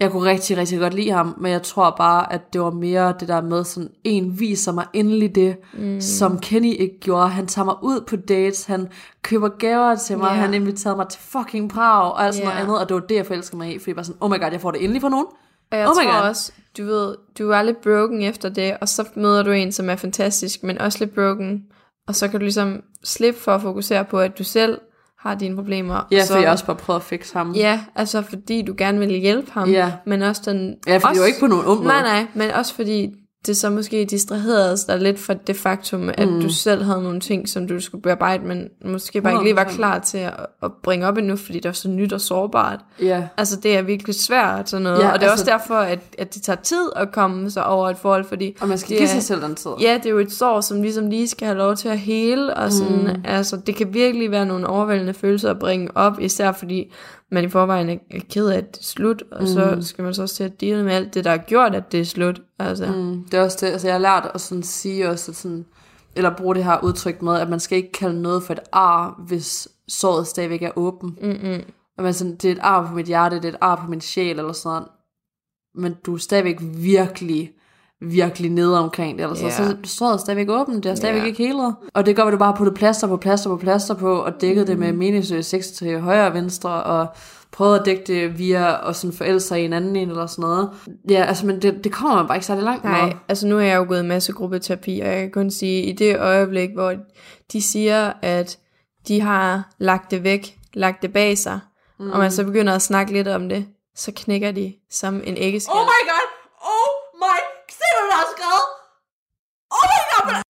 jeg kunne rigtig, rigtig godt lide ham, men jeg tror bare, at det var mere det der med sådan, en viser mig endelig det, mm. som Kenny ikke gjorde. Han tager mig ud på dates, han køber gaver til mig, Ja. han inviterede mig til fucking Prag, og alt sådan Ja. noget andet, og det var det, jeg forelskede mig i, fordi jeg var sådan, oh my god, jeg får det endelig fra nogen. Og jeg Oh tror God. også, du ved, du er lidt broken efter det, og så møder du en, som er fantastisk, men også lidt broken. Og så kan du ligesom slippe for at fokusere på, at du selv har dine problemer. Ja, og så, for jeg også bare prøvede at fikse ham. Ja, altså fordi du gerne vil hjælpe ham, Ja. men også den... Ja, for også, det var ikke på nogen ond måde. Nej, nej, men også fordi det så måske distraherede dig lidt fra det faktum, at mm. du selv havde nogle ting, som du skulle bearbejde, men måske bare ikke lige var 100%. klar til at, at bringe op endnu, fordi det var så nyt og sårbart. Ja. Altså, det er virkelig svært, sådan noget. Ja, og det er altså- også derfor, at, at det tager tid at komme sig over et forhold, fordi... Og man skal give sig selv den tid. Ja, det er jo et sår, som ligesom lige skal have lov til at hele, og sådan, mm. altså, det kan virkelig være nogle overvældende følelser at bringe op, især fordi man i forvejen er ked af, at det er slut, og mm. så skal man så også til at dele med alt det, der har gjort, at det er slut. Altså, mm. Det er også det, altså jeg har lært at sådan sige også, at sådan, eller bruge det her udtryk med, at man skal ikke kalde noget for et ar, hvis såret stadigvæk er åben. Mm-mm. Og man sådan, det er et ar på mit hjerte, det er et ar på min sjæl, eller sådan. Men du er stadigvæk virkelig, virkelig nede omkring det, eller sådan Ja. yeah. så såret er stadigvæk åben, det er stadigvæk Ja. ikke helet. Og det gør, at du bare puttet plaster på plaster på plaster på, og dækket mm. det med meningsløs sex til højre og venstre, og prøvet at dække det via at sådan forælde sig i en anden en, eller sådan noget. Ja, altså, men det, det kommer man bare ikke særlig langt Nej, med. altså nu har jeg jo gået en masse gruppeterapi, og jeg kan kun sige, i det øjeblik, hvor de siger, at de har lagt det væk, lagt det bag sig, mm. og man så begynder at snakke lidt om det, så knækker de som en æggeskal. Oh my god! Du har skrevet! Oh my god!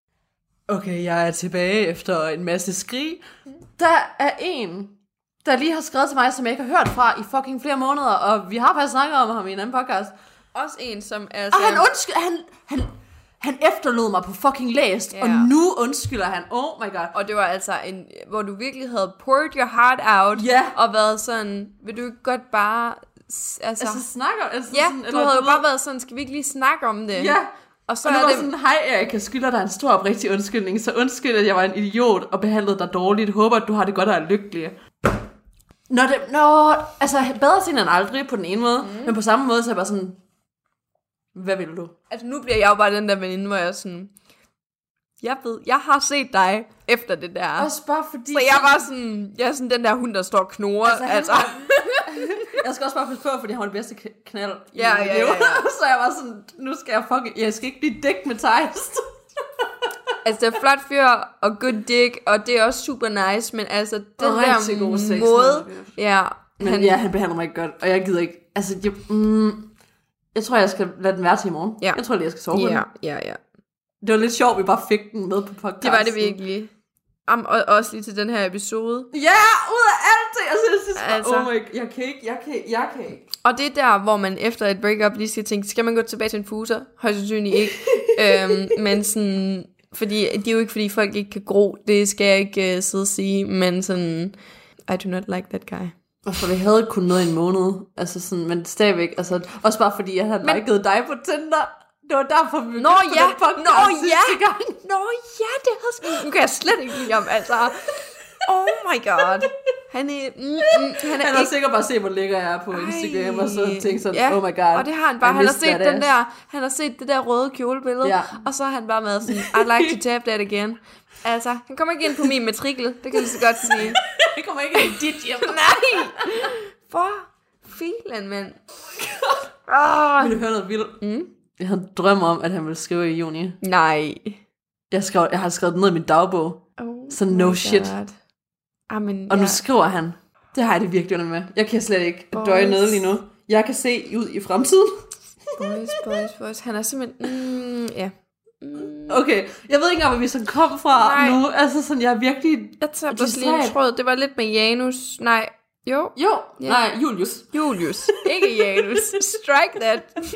Okay, jeg er tilbage efter en masse skrig. Der er en, der lige har skrevet til mig, som jeg ikke har hørt fra i fucking flere måneder, og vi har faktisk snakket om ham i en anden podcast. Også en, som altså... Og han undskyld, han, han, han efterlod mig på fucking læst, Ja. og nu undskylder han. Oh my god. Og det var altså en, hvor du virkelig havde poured your heart out, Ja. og været sådan, vil du ikke godt bare, altså, Altså, snakker... Altså, ja, sådan, du eller havde jo bare været sådan, skal vi ikke lige snakke om det? Ja, Og så og nu er var det, sådan, hej Erik, jeg skylder dig en stor oprigtig undskyldning, så undskyld, at jeg var en idiot og behandlede dig dårligt. Håber, at du har det godt og er lykkelig. Nå, det, nå, altså bedre sent end aldrig på den ene måde, mm. men på samme måde, så er jeg bare sådan, hvad vil du? altså nu bliver jeg jo bare den der veninde, hvor jeg er sådan, jeg ved, jeg har set dig efter det der. Også bare fordi... så jeg var sådan, jeg er sådan den der hund, der står og knurrer. Altså, Altså, altså. jeg skal også bare passe på, fordi han var det bedste knald i Ja, ja, ja, ja. så jeg var sådan, nu skal jeg fucking, jeg skal ikke blive dækket med tejst. altså, det er flot fyr og good dick, og det er også super nice, men altså, den rigtig god sex, der måde, ja, Men han, ja, han behandler mig ikke godt, og jeg gider ikke, altså, jeg, mm, jeg tror, jeg skal lade den være til i morgen. Ja. Jeg tror lige, jeg skal sove på den. ja, ja, ja. Det var lidt sjovt, vi bare fik den med på podcast. Det var det virkelig. Am, og også lige til den her episode. Ja, ud af det. Altså, jeg synes bare, Altså. oh my, jeg kan ikke, jeg kan, jeg kan ikke. Og det er der, hvor man efter et breakup lige skal tænke, skal man gå tilbage til en fuser? Højst sandsynligt ikke. øhm, men sådan, fordi det er jo ikke, fordi folk ikke kan gro. Det skal jeg ikke uh, sidde og sige, men sådan, I do not like that guy. Og så vi havde kun noget i en måned. Altså sådan, men stadigvæk, altså, også bare fordi jeg havde men... liket dig på Tinder. Det var derfor, vi Nå ja, den podcast nå sidste ja, gang. nå ja, det havde Nu kan jeg slet ikke lide ham, altså. Oh my god. Han er, mm, mm, han er Han har ikke sikkert bare set, hvor lækker jeg er på Instagram, og så tænkt sådan, ja, oh my god. Og det har han bare. Han har set den ass. der, han har set det der røde kjolebillede, Ja. og så har han bare været sådan, I'd like to tap that again. Altså, han kommer ikke ind på min matrikel, det kan jeg lige så godt sige. Det kommer ikke ind i dit hjem. Nej! For filen, mand. Oh, Vil du høre noget vildt? Mm. Jeg havde en drøm om, at han ville skrive i juni. nej. Jeg, skrev, jeg har skrevet det ned i min dagbog. Oh Så no shit. God. Amen, Og nu ja. skriver han. Det har jeg det virkelig under med. Jeg kan slet ikke Boys. døje nede lige nu. Jeg kan se ud i fremtiden. Boys, boys, boys. Han er simpelthen... Mm, ja. Mm. Okay, jeg ved ikke engang, hvor vi sådan kom fra Nej. nu. Altså sådan, jeg er virkelig... Jeg tager også lige en tråd. Det var lidt med Janus. Nej. Jo, Jo, Ja. nej, Julius. Julius. Ikke Janus. Strike that.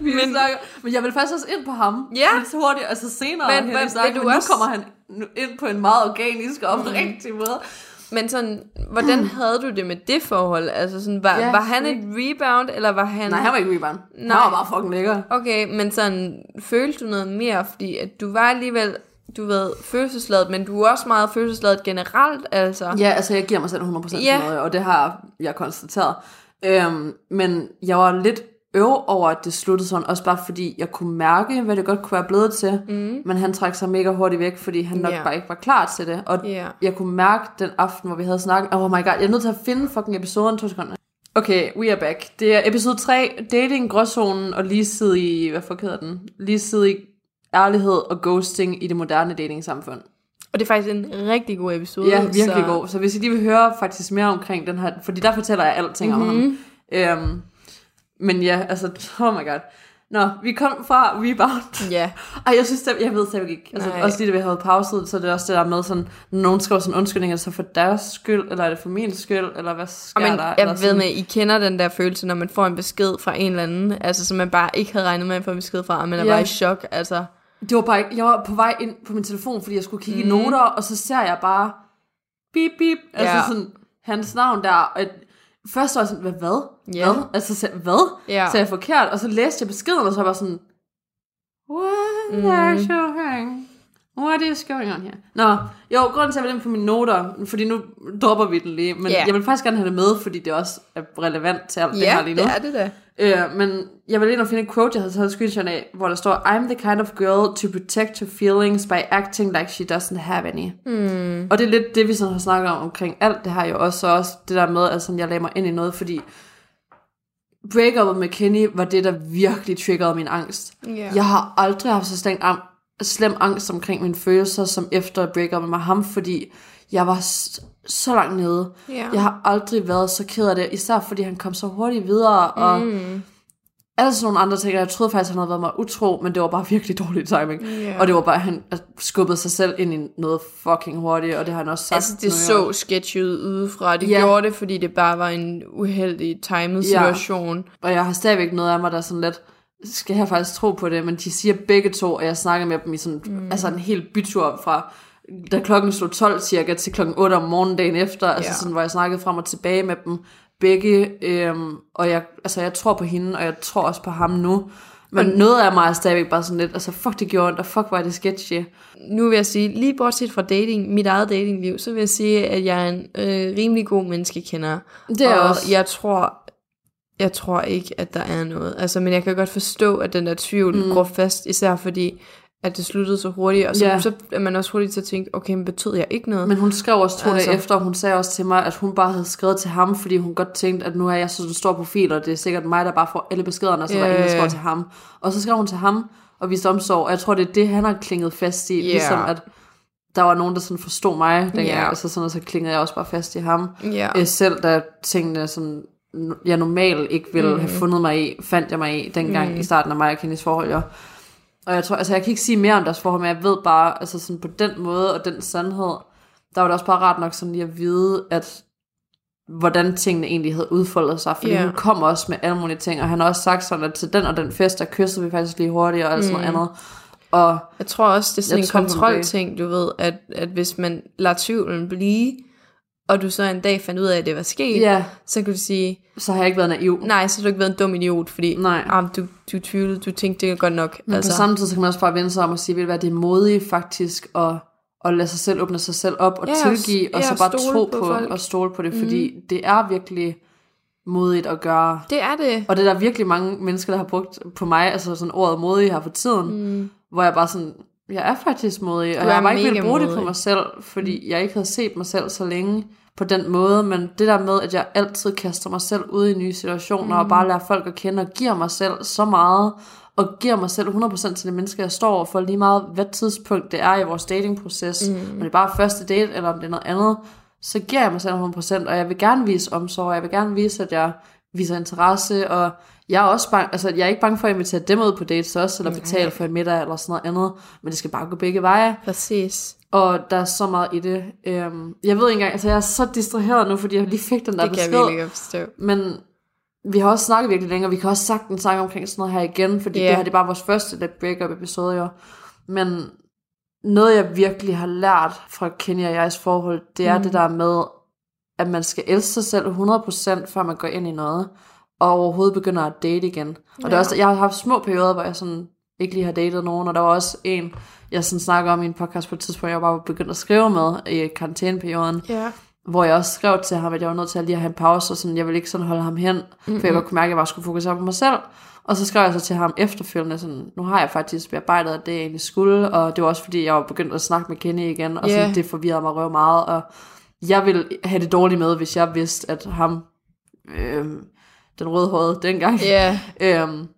Vi men, snakker, men jeg vil faktisk også ind på ham. Ja. Lidt hurtigt, altså senere Men men, vil men du nu også- kommer han ind på en meget organisk og oprigtig måde. Men sådan, hvordan havde du det med det forhold? Altså sådan, var, Ja, var han et rebound, eller var han... Nej, han var ikke rebound. Han Nej. var bare fucking lækker. Okay, men sådan, følte du noget mere? Fordi at du var alligevel, du ved, følelsesladet, men du er også meget følelsesladet generelt, altså. Ja, altså jeg giver mig selv 100% Ja. yeah. noget, og det har jeg konstateret. Øhm, men jeg var lidt øv over, at det sluttede sådan, også bare fordi jeg kunne mærke, hvad det godt kunne være blevet til. Mm. Men han trak sig mega hurtigt væk, fordi han nok Ja. bare ikke var klar til det. Og Ja. jeg kunne mærke den aften, hvor vi havde snakket, oh my god, jeg er nødt til at finde fucking episoden, to sekunder. Okay, we are back. Det er episode 3, dating, gråzonen og ligesidig, hvad fuck hedder den? Ligesidig ærlighed og ghosting i det moderne dating-samfund. Og det er faktisk en rigtig god episode. Ja, virkelig så... god. Så hvis I lige vil høre faktisk mere omkring den her, fordi der fortæller jeg alting mm-hmm. om ham. Øhm, men ja, altså, oh my god. Nå, vi kom fra Rebound. Ja, Ej, jeg synes, jeg ved stadigvæk ikke. Altså, Nej. også lige da vi havde pauset, så er det også det der med sådan, nogen skriver sådan undskyldning, er det så for deres skyld, eller er det for min skyld, eller hvad sker men, der? jeg eller ved sådan. med, I kender den der følelse, når man får en besked fra en eller anden, altså som man bare ikke havde regnet med at få en besked fra, og man er Ja. bare i chok, altså. Det var bare ikke, jeg var på vej ind på min telefon, fordi jeg skulle kigge mm. i noter, og så ser jeg bare, bip, bip, altså Ja. sådan, hans navn der, og først var jeg sådan, hvad, hvad? Ja. Hvad? Altså, så, hvad? Ja. Så jeg forkert, og så læste jeg beskeden, og så var jeg sådan, what Mm. are you doing? What is going on here? Nå, jo, grunden til, at jeg vil ind på mine noter, fordi nu dropper vi den lige, men Ja. jeg vil faktisk gerne have det med, fordi det også er relevant til alt det Ja, her lige nu. det er det da. Øh, men jeg vil ind og finde et quote, jeg havde taget en screenshot af, hvor der står, I'm the kind of girl to protect her feelings by acting like she doesn't have any. Mm. Og det er lidt det, vi sådan har snakket om omkring alt det her jo også, og også det der med, at sådan, jeg lagde mig ind i noget, fordi breakupet med Kenny var det, der virkelig triggerede min angst. Ja. Jeg har aldrig haft så am- slem angst omkring mine følelser, som efter breakupet med ham, fordi jeg var så langt nede. Ja. Jeg har aldrig været så ked af det, især fordi han kom så hurtigt videre, og Mm. alle sådan nogle andre ting. Jeg troede faktisk, han havde været mig utro, men det var bare virkelig dårlig timing. Ja. Og det var bare, at han skubbede sig selv ind i noget fucking hurtigt, og det har han også sagt. Altså, det så sketchy ud udefra. Det Ja. gjorde det, fordi det bare var en uheldig timet situation. Og jeg har stadigvæk noget af mig, der er sådan lidt, skal jeg faktisk tro på det, men de siger begge to, og jeg snakker med dem i sådan, mm. altså en hel bytur fra, da klokken slog 12 cirka, til klokken 8 om morgenen dagen efter, altså Ja. sådan, hvor jeg snakkede frem og tilbage med dem begge, øhm, og jeg, altså jeg tror på hende, og jeg tror også på ham nu, men noget af mig er stadigvæk bare sådan lidt, altså fuck det gjorde ondt, og fuck var det sketchy. Nu vil jeg sige, lige bortset fra dating, mit eget datingliv, så vil jeg sige, at jeg er en øh, rimelig god menneskekender. Det er og også. jeg tror, jeg tror ikke, at der er noget. Altså, men jeg kan godt forstå, at den der tvivl mm. går fast, især fordi, at det sluttede så hurtigt, og så, Ja. så er man også hurtigt til at tænke, okay, men betød jeg ikke noget? Men hun skrev også to Altså. dage efter, og hun sagde også til mig, at hun bare havde skrevet til ham, fordi hun godt tænkte, at nu er jeg sådan en stor profil, og det er sikkert mig, der bare får alle beskederne, og så yeah. der ingen, der skrev ja. til ham. Og så skrev hun til ham, og viste omsorg, og jeg tror, det er det, han har klinget fast i, Ja. ligesom at der var nogen, der sådan forstod mig dengang, Ja. altså sådan, og så klingede jeg også bare fast i ham. ja. Øh, selv da tingene, som jeg normalt ikke ville mm. have fundet mig i, fandt jeg mig i dengang mm. i starten af mig og Kennys forhold. Jo. Og jeg tror, altså jeg kan ikke sige mere om deres forhold, men jeg ved bare, altså sådan på den måde og den sandhed, der var det også bare rart nok sådan lige at vide, at hvordan tingene egentlig havde udfoldet sig, fordi yeah. hun kom også med alle mulige ting, og han har også sagt sådan, at til den og den fest, der kyssede vi faktisk lige hurtigt og alt sådan noget andet. Og Jeg tror også, det er sådan en kontrolting, du ved, at, at hvis man lader tvivlen blive, og du så en dag fandt ud af, at det var sket, ja, så kan du sige, så har jeg ikke været naiv. nej, så har du ikke været en dum idiot, fordi Nej. ah, du, du tvivlede, du tænkte, det er godt nok. Men altså. på samme tid, så kan man også bare vende sig om og sige, ved du hvad, det er modigt faktisk at at lade sig selv åbne sig selv op og Ja, ja, og- tilgive, og ja, så bare stole tro på på, folk. og stole på det, fordi det er virkelig modigt at gøre. Det er det. Og det er der virkelig mange mennesker, der har brugt på mig, altså sådan ordet modig her for tiden, mm. hvor jeg bare sådan, jeg er faktisk modig, og jeg har bare ikke ville bruge det på modig. mig selv, fordi jeg ikke havde set mig selv så længe på den måde, men det der med, at jeg altid kaster mig selv ud i nye situationer, mm. og bare lærer folk at kende, og giver mig selv så meget, og giver mig selv 100% til det menneske, jeg står over for, lige meget hvad tidspunkt det er i vores datingproces, mm. om det er bare første date, eller om det er noget andet, så giver jeg mig selv 100%, og jeg vil gerne vise omsorg, og jeg vil gerne vise, at jeg viser interesse, og jeg er også bange, altså jeg er ikke bange for at invitere dem ud på dates også, eller betale for en middag, eller sådan noget andet, men det skal bare gå begge veje. Præcis. Og der er så meget i det. Øhm, jeg ved ikke engang, altså jeg er så distraheret nu, fordi jeg lige fik den der Det kan jeg besked. virkelig forstå. Men vi har også snakket virkelig længe, og vi kan også sagtens snakke omkring sådan noget her igen, fordi yeah. det her det er bare vores første lidt break-up episode jo. Men noget jeg virkelig har lært fra Kenny og jegs forhold, det er mm. det der med, at man skal elske sig selv 100% før man går ind i noget, og overhovedet begynder at date igen. Og ja. det er også, jeg har haft små perioder, hvor jeg sådan ikke lige har datet nogen, og der var også en, jeg sådan snakker om i en podcast på et tidspunkt, jeg bare var begyndt at skrive med i karantæneperioden, Ja. hvor jeg også skrev til ham, at jeg var nødt til at lige have en pause, og sådan, jeg ville ikke sådan holde ham hen, mm-hmm. for jeg kunne mærke, at jeg bare skulle fokusere på mig selv. Og så skrev jeg så til ham efterfølgende, sådan, nu har jeg faktisk bearbejdet, at det jeg egentlig skulle, og det var også fordi, jeg var begyndt at snakke med Kenny igen, og sådan, det forvirrede mig røv meget, og jeg ville have det dårligt med, hvis jeg vidste, at ham, øhm, den rødhårede dengang, Ja. øhm,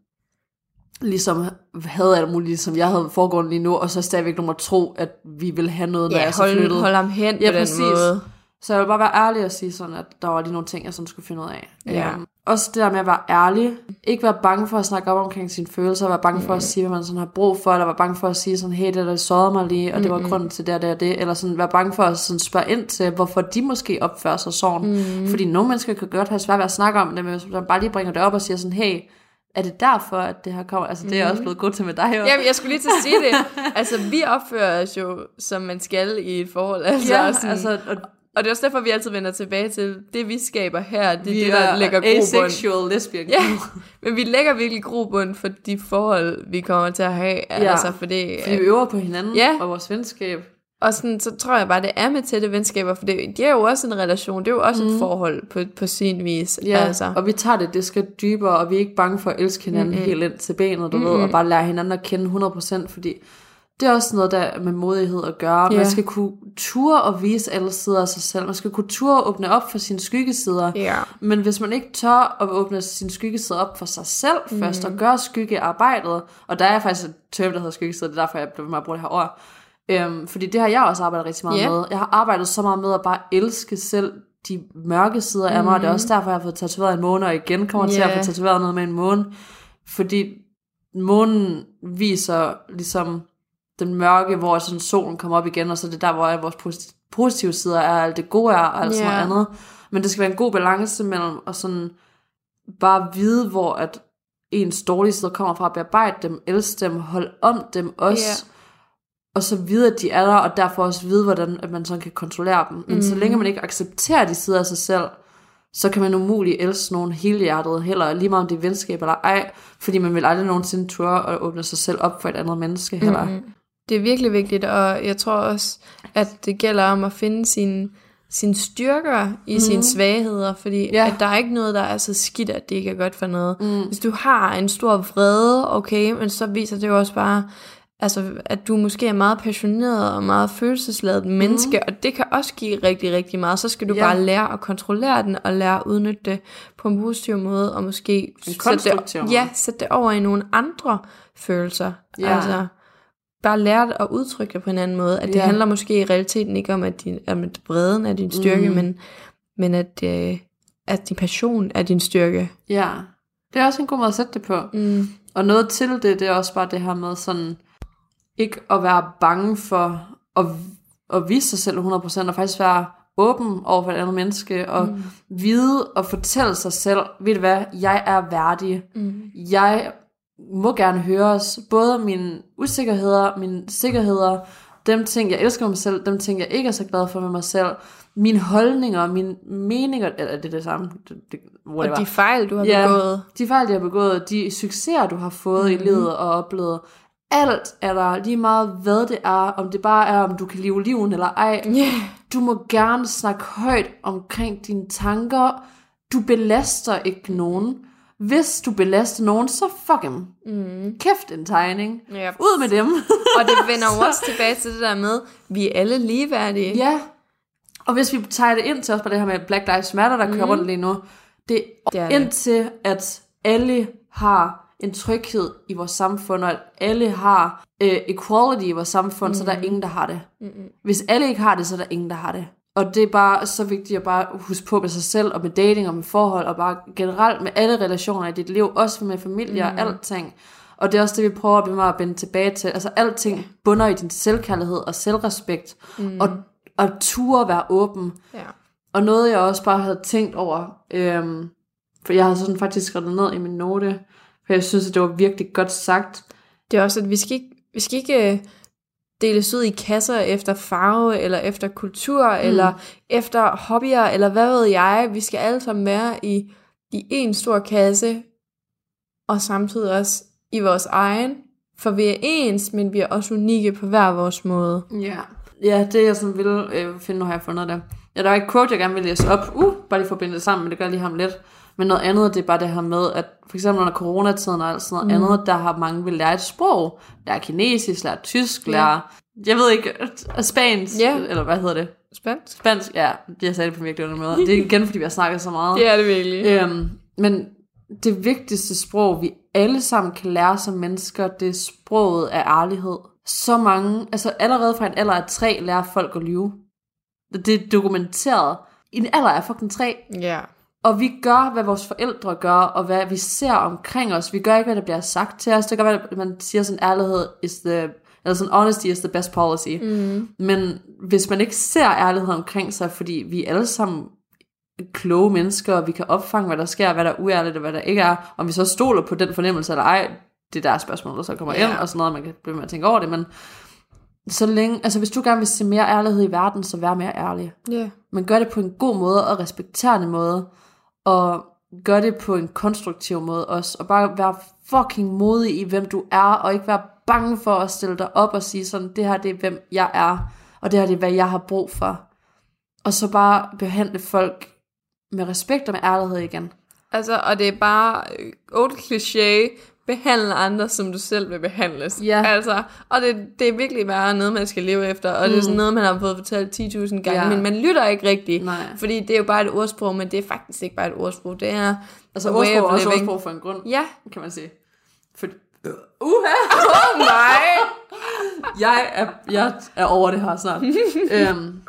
ligesom havde alt muligt, som jeg havde foregående lige nu, og så stadigvæk at tro, at vi ville have noget, når Ja, jeg så hold, flyttede. hold ham hen Ja, på den præcis. måde. Så jeg vil bare være ærlig og sige sådan, at der var lige nogle ting, jeg sådan skulle finde ud af. Ja. Øhm, også det der med at være ærlig. Ikke være bange for at snakke op omkring sine følelser, være bange Mm. for at sige, hvad man sådan har brug for, eller være bange for at sige sådan, hey, det der sårede mig lige, og det var grunden til det og det og det, eller sådan være bange for at sådan spørge ind til, hvorfor de måske opfører sig sådan. Mm. Fordi nogle mennesker kan godt have svært ved at snakke om det, men hvis man bare lige bringer det op og siger sådan, hey, er det derfor, at det her kommer? Altså, det er jeg også blevet god til med dig. Mm. Jamen, jeg skulle lige til at sige det. Altså, vi opfører os jo, som man skal i et forhold. Altså, ja sådan, altså, og og det er også derfor, vi altid vender tilbage til, det vi skaber her, det er vi det, der er lægger grobund. asexual lesbian. Ja, men vi lægger virkelig grobund for de forhold, vi kommer til at have. Ja. Altså, fordi, Fordi vi øver på hinanden Ja. og vores venskab. Og sådan, så tror jeg bare, det er med tætte venskaber, for det, det er jo også en relation, det er jo også mm. et forhold på, på sin vis. Ja, altså. og vi tager det det skal dybere, og vi er ikke bange for at elske hinanden mm-hmm. helt ind til benet, du mm-hmm. ved, og bare lære hinanden at kende 100%, fordi det er også noget, der er med modighed at gøre. Ja. Man skal kunne ture og vise alle sider af sig selv. Man skal kunne ture og åbne op for sine skyggesider. Ja. Men hvis man ikke tør at åbne sin skyggesider op for sig selv mm. først, og gøre skyggearbejdet, og der er faktisk et term, der hedder skyggesider, det er derfor, jeg blev at bruge det her ord, øhm, fordi det har jeg også arbejdet rigtig meget Ja. med. Jeg har arbejdet så meget med at bare elske selv de mørke sider af mig, og det er også derfor, jeg har fået tatoveret en måne, og igen kommer til at få tatoveret noget med en måne, fordi månen viser ligesom den mørke, hvor sådan solen kommer op igen, og så er det der, hvor vores posit- positive sider er, alt det gode er, og alt sådan Ja. noget andet. Men det skal være en god balance mellem at sådan bare vide, hvor at ens dårlige sider kommer fra, at bearbejde dem, elske dem, holde om dem også, Ja. og så vide, at de er der, og derfor også vide, hvordan at man sådan kan kontrollere dem. Men mm. så længe man ikke accepterer de sider af sig selv, så kan man umuligt elske nogen helhjertet, heller lige meget om det er venskab eller ej, fordi man vil aldrig nogensinde turde at åbne sig selv op for et andet menneske heller. Mm. Det er virkelig vigtigt, og jeg tror også, at det gælder om at finde sine sin styrker i mm. sine svagheder, fordi Ja. at der er ikke noget, der er så skidt, at det ikke er godt for noget. Mm. Hvis du har en stor vrede, okay, men så viser det jo også bare, altså, at du måske er meget passioneret og meget følelsesladet menneske, mm. og det kan også give rigtig, rigtig meget. Så skal du Ja. bare lære at kontrollere den, og lære at udnytte det på en positiv måde, og måske sætte konstruktiv det, måde. ja, sætte det over i nogle andre følelser. Ja. Altså, bare lære at udtrykke det på en anden måde. At det Ja. handler måske i realiteten ikke om, at, din, om at bredden er din styrke, mm. men, men at, øh, at din passion er din styrke. Ja, det er også en god måde at sætte det på. Mm. Og noget til det, det er også bare det her med sådan, ikke at være bange for at, at vise sig selv 100%, og faktisk være åben over for et andet menneske, og mm. vide og fortælle sig selv, ved du hvad, jeg er værdig. Mm. Jeg må gerne høres, både mine usikkerheder, mine sikkerheder, dem ting, jeg elsker mig selv, dem ting, jeg ikke er så glad for med mig selv, mine holdninger, mine meninger, eller det er det samme, det, det, whatever. Og de fejl, du har Ja. begået. de fejl, de har begået, de succeser, du har fået mm-hmm. i livet og oplevet, alt er der, lige meget hvad det er, om det bare er, om du kan leve liven eller ej. Ja. Du må gerne snakke højt omkring dine tanker. Du belaster ikke nogen. Hvis du belaster nogen, så fuck dem. Mm. Kæft en tegning. Ja. Ud med dem. Og det vender jo også tilbage til det der med, vi er alle ligeværdige. ja. Og hvis vi tager det ind til os på det her med Black Lives Matter, der kører rundt lige nu, det er Det er indtil, at alle har en tryghed i vores samfund, og at alle har øh, equality i vores samfund, mm. så der er ingen, der har det. Mm-hmm. Hvis alle ikke har det, så er der ingen, der har det. Og det er bare så vigtigt at bare huske på med sig selv, og med dating, og med forhold, og bare generelt med alle relationer i dit liv, også med familie mm. og alting. Og det er også det, vi prøver at blive meget at binde tilbage til. Altså alting bunder i din selvkærlighed og selvrespekt, mm. og, og ture være åben. Ja. Og noget, jeg også bare havde tænkt over, øhm, for jeg havde sådan faktisk skrevet ned i min note, for jeg synes, at det var virkelig godt sagt. Det er også, at vi skal ikke, vi skal ikke øh, deles ud i kasser efter farve, eller efter kultur, mm. eller efter hobbyer, eller hvad ved jeg. Vi skal alle sammen være i, i en stor kasse, og samtidig også i vores egen. For vi er ens, men vi er også unikke på hver vores måde. Ja. Ja, det jeg sådan ville øh, finde, nu har jeg fundet det. Ja, der er et quote, jeg gerne vil læse op. Uh, bare lige forbinde det sammen, men det gør lige ham lidt. Men noget andet, det er bare det her med, at for eksempel under coronatiden og alt sådan noget mm. andet, der har mange vil lære et sprog. Lære kinesisk, lære tysk, lære, jeg ved ikke, spansk, Ja. eller hvad hedder det? Spansk? Spansk, ja, det jeg sagde det på virkelig under måde. Det er igen, fordi vi har snakket så meget. Det er det virkelig. Øhm, men det vigtigste sprog, vi alle sammen kan lære som mennesker, det er sproget af ærlighed. Så mange, altså allerede fra en alder af tre, lærer folk at lyve. Det er dokumenteret. I en alder af fucking tre. Ja. Og vi gør, hvad vores forældre gør, og hvad vi ser omkring os. Vi gør ikke, hvad der bliver sagt til os. Det gør, at man siger sådan, ærlighed is the, eller sådan, honesty is the best policy. Mm. Men hvis man ikke ser ærlighed omkring sig, fordi vi er alle sammen kloge mennesker, og vi kan opfange, hvad der sker, hvad der er uærligt, og hvad der ikke er. Om vi så stoler på den fornemmelse eller ej, det er der spørgsmål, der så kommer Ja. ind, og sådan noget, man kan blive med at tænke over det, men så længe, altså hvis du gerne vil se mere ærlighed i verden, så vær mere ærlig. Ja. Men gør det på en god måde, og respekterende måde, og gør det på en konstruktiv måde også, og bare vær fucking modig i, hvem du er, og ikke være bange for at stille dig op og sige sådan, det her det er, hvem jeg er, og det her det er, hvad jeg har brug for. Og så bare behandle folk med respekt og med ærlighed igen. Altså, og det er bare øh, old cliché, behandle andre, som du selv vil behandles. Ja. Altså, og det, det er virkelig bare noget, man skal leve efter, og mm. det er sådan noget, man har fået fortalt 10.000 gange, Ja. men man lytter ikke rigtigt, Nej. fordi det er jo bare et ordsprog, men det er faktisk ikke bare et ordsprog, det er Altså ordsprog er også ordsprog for en grund, Ja. kan man sige. For, uha! Oh nej! jeg er, jeg er over det her snart. øhm,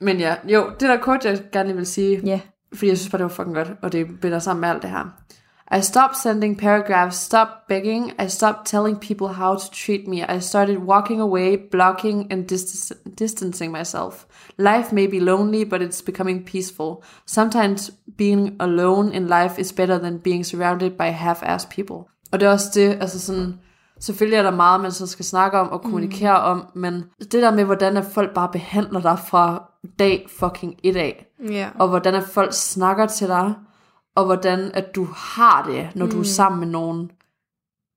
men ja, jo, det der kort, jeg gerne vil sige, Ja. fordi jeg synes bare, det var fucking godt, og det binder sammen med alt det her. I stopped sending paragraphs, stopped begging, I stopped telling people how to treat me. I started walking away, blocking and dis- distancing myself. Life may be lonely, but it's becoming peaceful. Sometimes being alone in life is better than being surrounded by half-assed people. Og det er også det, altså sådan, selvfølgelig er der meget, man så skal snakke om og kommunikere mm. om, men det der med, hvordan at folk bare behandler dig fra dag fucking et af, Ja. og hvordan at folk snakker til dig, og hvordan at du har det, når du er sammen med nogen,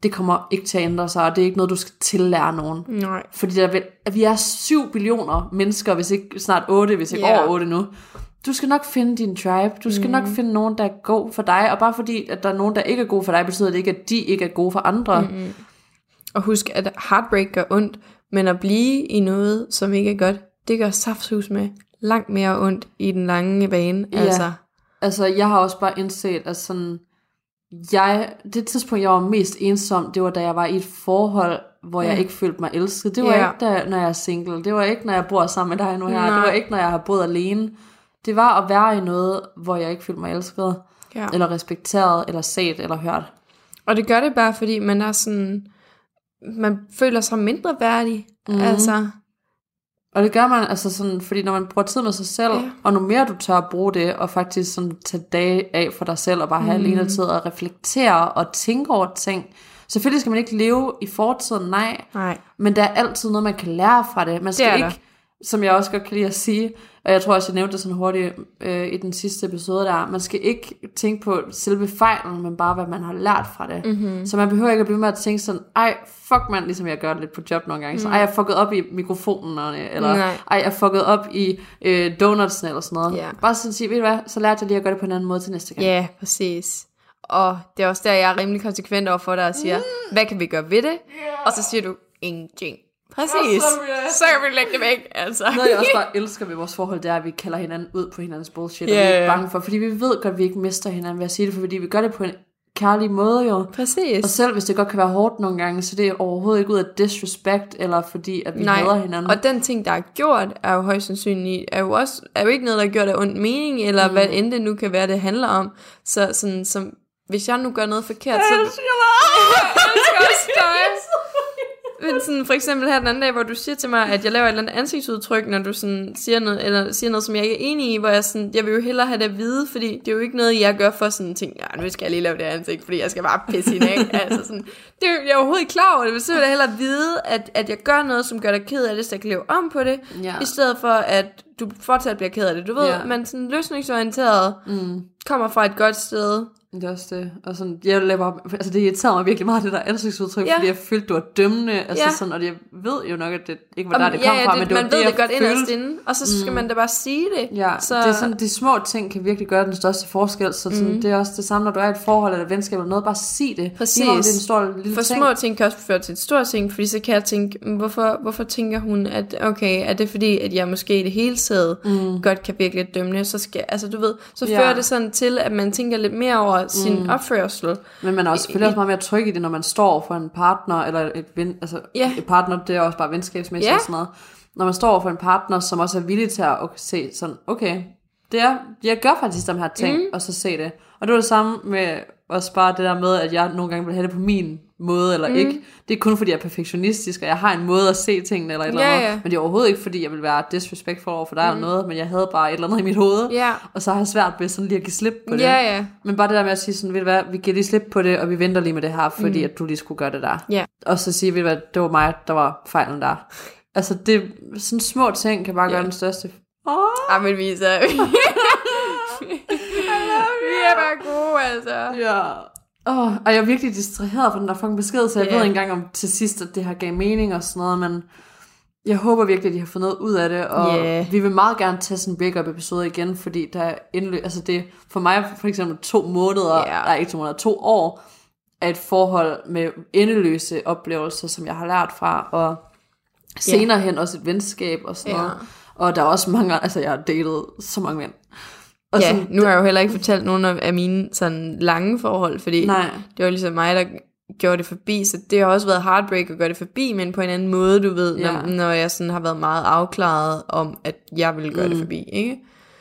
det kommer ikke til at ændre sig, og det er ikke noget, du skal tillære nogen. Nej. Fordi der vil, at vi er 7 billioner mennesker, hvis ikke snart 8, hvis ikke Ja. over 8 nu. Du skal nok finde din tribe. Du skal mm. nok finde nogen, der er god for dig. Og bare fordi, at der er nogen, der ikke er gode for dig, betyder det ikke, at de ikke er gode for andre. Mm. Og husk, at heartbreak gør ondt, men at blive i noget, som ikke er godt, det gør saftsus med langt mere ondt i den lange bane. Ja. Altså, Altså, jeg har også bare indset, at sådan, jeg, det tidspunkt, jeg var mest ensom, det var, da jeg var i et forhold, hvor jeg Ja. ikke følte mig elsket. Det var Ja. ikke, da, når jeg er single. Det var ikke, når jeg bor sammen med dig nu her. Nej. Det var ikke, når jeg har boet alene. Det var at være i noget, hvor jeg ikke følte mig elsket, ja. eller respekteret, eller set, eller hørt. Og det gør det bare, fordi man er sådan, man føler sig mindre værdig. Mm. Altså, Og det gør man altså sådan, fordi når man bruger tid med sig selv, Ja. og nu mere du tør at bruge det, og faktisk sådan tage dage af for dig selv, og bare have mm. alene tid og reflektere og tænke over ting. Selvfølgelig skal man ikke leve i fortiden, nej. nej. Men der er altid noget, man kan lære fra det. Man skal Det ikke. Som jeg også godt kan lide at sige, og jeg tror også, jeg nævnte det sådan hurtigt øh, i den sidste episode der, man skal ikke tænke på selve fejlen, men bare hvad man har lært fra det. Mm-hmm. Så man behøver ikke at blive med at tænke sådan, ej, fuck man, ligesom jeg gør det lidt på job nogle gange, så ej, jeg fucket op i mikrofonen, eller Nej. ej, jeg fucket op i øh, donutsen, eller sådan noget. Ja. Bare sådan sige, ved du hvad, så lærte jeg lige at gøre det på en anden måde til næste gang. Ja, præcis. Og det er også der, jeg er rimelig konsekvent over for dig og siger, hvad kan vi gøre ved det? Og så siger du, ingenting. Præcis. Og så jeg- kan vi lægge det væk, altså. Noget jeg også bare elsker ved vores forhold, det er, at vi kalder hinanden ud på hinandens bullshit, og Ja, vi er ikke bange for, fordi vi ved godt, at vi ikke mister hinanden ved at sige det, fordi vi gør det på en kærlig måde jo. Præcis. Og selv hvis det godt kan være hårdt nogle gange, så det er overhovedet ikke ud af disrespect, eller fordi, at vi Nej, hader hinanden. og den ting, der er gjort, er jo højst sandsynligt, er jo, også, er jo ikke noget, der er gjort af ond mening, eller mm. hvad end det nu kan være, det handler om. Så sådan, som, hvis jeg nu gør noget forkert, så... Jeg elsker også dig. Men sådan, for eksempel her den anden dag, hvor du siger til mig, at jeg laver et eller andet ansigtsudtryk, når du sådan siger noget, eller siger noget, som jeg ikke er enig i, hvor jeg sådan, jeg vil jo hellere have det at vide, fordi det er jo ikke noget, jeg gør for sådan ting, ja, nu skal jeg lige lave det ansigt, fordi jeg skal bare pisse hende af. altså sådan, det er, jo- jeg er overhovedet ikke klar over det, men så vil jeg hellere vide, at, at jeg gør noget, som gør dig ked af det, så jeg kan leve om på det, Ja. i stedet for, at du fortsat bliver ked af det. Du ved, ja. man sådan løsningsorienteret Mm, kommer fra et godt sted. Det er også det. Og sådan, jeg laver, altså det irriterer mig virkelig meget, det der ansigtsudtryk, Ja. fordi jeg følte, du var dømmende. Altså Ja. sådan, og jeg ved jo nok, at det ikke var der, det kom ja, fra, det, men det man var ved det, det godt inderst inde, og så skal man da bare sige det. Ja, Så- det er sådan, de små ting kan virkelig gøre den største forskel, så sådan, mm. det er også det samme, når du er i et forhold eller et venskab eller noget, bare sig det. Præcis. Lige om det er en stor lille For ting. små ting kan også føre til et stort ting, fordi så kan jeg tænke, "Men hvorfor, hvorfor tænker hun, at okay, er det fordi, at jeg måske i det hele taget mm. godt kan virke lidt dømmende, så skal, altså du ved, så Ja. fører det sådan til, at man tænker lidt mere over sin mm. opførsel. Men man er også selvfølgelig også meget mere tryg i det, når man står for en partner, eller et, ven, altså Ja. et partner, det er også bare venskabsmæssigt Ja. og sådan noget. Når man står for en partner, som også er villig til at se sådan, okay, det er, jeg gør faktisk de her ting, mm. og så se det. Og det var det samme med også bare det der med, at jeg nogle gange vil have det på min måde, eller mm. ikke. Det er kun fordi, jeg er perfektionistisk, og jeg har en måde at se tingene, eller et eller Ja, andet. ja. Men det er overhovedet ikke, fordi jeg vil være disrespectful over for dig mm. eller noget, men jeg havde bare et eller andet i mit hoved. Ja. Og så har jeg svært ved sådan lige at give slip på det. Ja, ja. Men bare det der med at sige sådan, ved du hvad, vi giver lige slip på det, og vi venter lige med det her, fordi mm. at du lige skulle gøre det der. Ja. Og så sige, ved du hvad, det var mig, der var fejlen der. Altså, det, sådan små ting kan bare gøre Ja. den største. Åh, Ej, men vi altså. ja. Åh, og jeg er virkelig distraheret fra den der fucking besked, så jeg Ja. ved ikke engang om til sidst, at det her gav mening og sådan noget, men jeg håber virkelig, at de har fået noget ud af det, og Ja. vi vil meget gerne tage sådan en break-up episode igen, fordi der er indløb, altså det for mig for eksempel to måneder, Ja. nej ikke to måneder, to år af et forhold med endeløse oplevelser, som jeg har lært fra, og senere hen også et venskab og sådan Ja. noget. Og der er også mange, altså jeg har datet så mange mænd. Og Ja, sådan, nu har jeg jo heller ikke fortalt nogen af mine sådan lange forhold, fordi Nej. det var ligesom mig, der gjorde det forbi, så det har også været heartbreak at gøre det forbi, men på en anden måde, du ved, Ja. når, når jeg sådan har været meget afklaret om, at jeg ville gøre mm. det forbi, ikke?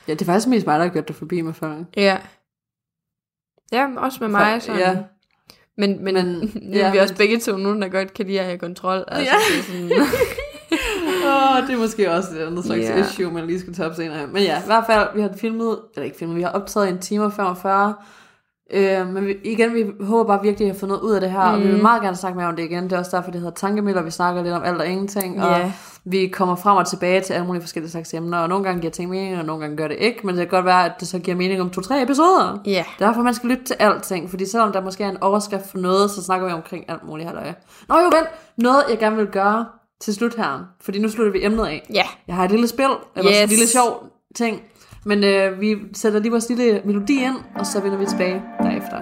Ja, det er faktisk mest mig, der har gjort det forbi med folk. Ja. Ja, også med mig. Sådan. ja. Men, men, Men- ja, er vi også men- begge to nogen, der godt kan lide at have kontrol. Altså, Ja. det er sådan, Åh, det er måske også et andet slags yeah. issue, man lige skal tage op senere. Men ja, i hvert fald, vi har filmet, eller ikke filmet, vi har optaget en time og 45. Øh, men vi, igen, vi håber bare virkelig, at have noget ud af det her, mm. og vi vil meget gerne snakke mere om det igen. Det er også derfor, det hedder Tankemøller, vi snakker lidt om alt og ingenting, og vi kommer frem og tilbage til alle mulige forskellige slags emner, og nogle gange giver ting mening, og nogle gange gør det ikke, men det kan godt være, at det så giver mening om to-tre episoder. er derfor, man skal lytte til alting, fordi selvom der måske er en overskrift for noget, så snakker vi omkring alt muligt her. Nå jo, vent, noget jeg gerne vil gøre til slut her, fordi nu slutter vi emnet af. Ja. Jeg har et lille spil, eller yes. En lille sjov ting, men øh, vi sætter lige vores lille melodi ind, og så vender vi tilbage derefter.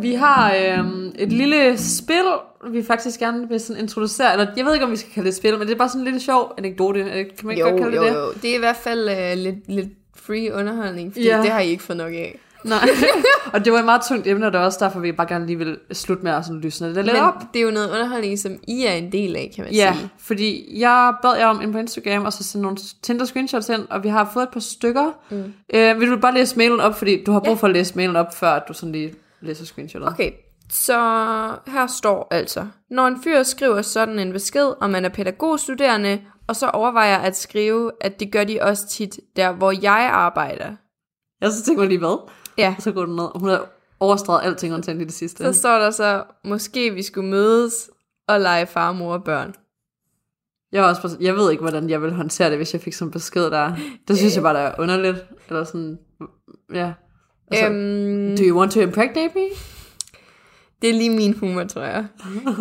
Vi har øh, et lille spil, vi faktisk gerne vil sådan introducere, eller jeg ved ikke, om vi skal kalde det et spil, men det er bare sådan en lille sjov anekdote. Øh, Kan man ikke Jo, godt kalde jo, det det? jo. Det er i hvert fald uh, lidt, lidt free underholdning, fordi Ja. det har I ikke fået nok af. Nej, og det var et meget tungt emne, og det er også derfor, vi bare gerne lige vil slutte med at sådan lysne det lidt Men op. det er jo noget underholdning, som I er en del af, kan man Ja, sige. fordi jeg bad jer om ind på Instagram, og så sende nogle Tinder screenshots ind, og vi har fået et par stykker. Mm. Øh, vil du bare læse mailen op, fordi du har brug for at læse mailen op, før du sådan lige læser screenshotet. Okay, så her står altså, når en fyr skriver sådan en besked, og man er pædagogstuderende, og så overvejer at skrive, at det gør de også tit der, hvor jeg arbejder. Jeg så tænker lige hvad, Ja, og så går den ned. Hun har overstreget alting, undtagen lige det sidste. så står der så, måske vi skulle mødes og lege far, mor og børn. Jeg, også jeg ved ikke, hvordan jeg ville håndtere det, hvis jeg fik sådan en besked der. Det synes jeg bare, der er underligt. Eller sådan, ja. Altså, Øhm, do you want to impregnate me? det er lige min humor, tror jeg.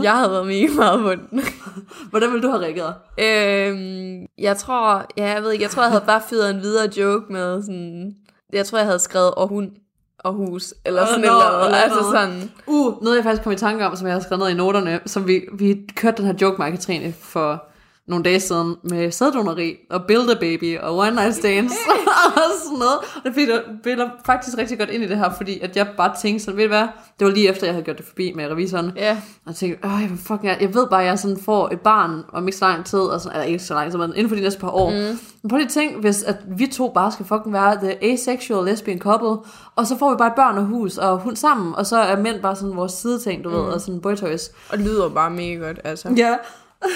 Jeg havde været mega meget på den. Hvordan ville du have reageret? øhm, jeg tror, ja, jeg ved ikke, jeg tror, jeg havde bare fyret en videre joke med sådan, jeg tror, jeg havde skrevet og hund og hus, eller sådan oh, eller Altså sådan, Uh, noget jeg faktisk kom i tanke om, som jeg har skrevet ned i noterne, som vi, vi kørte den her joke med Katrine for nogle dage siden med sæddoneri og build a baby og one night stands og sådan noget. Og det jeg spiller faktisk rigtig godt ind i det her, fordi at jeg bare tænkte sådan, ved du hvad, det var lige efter, jeg havde gjort det forbi med revisoren. ja. Og jeg tænkte, åh, jeg, fucking, jeg, jeg ved bare, at jeg sådan får et barn om ikke så lang tid, og sådan, eller ikke så lang tid, men inden for de næste par år. Mm. Men prøv lige at tænke, hvis at vi to bare skal fucking være the asexual lesbian couple, og så får vi bare et børn og hus og hund sammen, og så er mænd bare sådan vores sideting, du mm. ved, og sådan boy toys. Og det lyder bare mega godt, altså. Ja.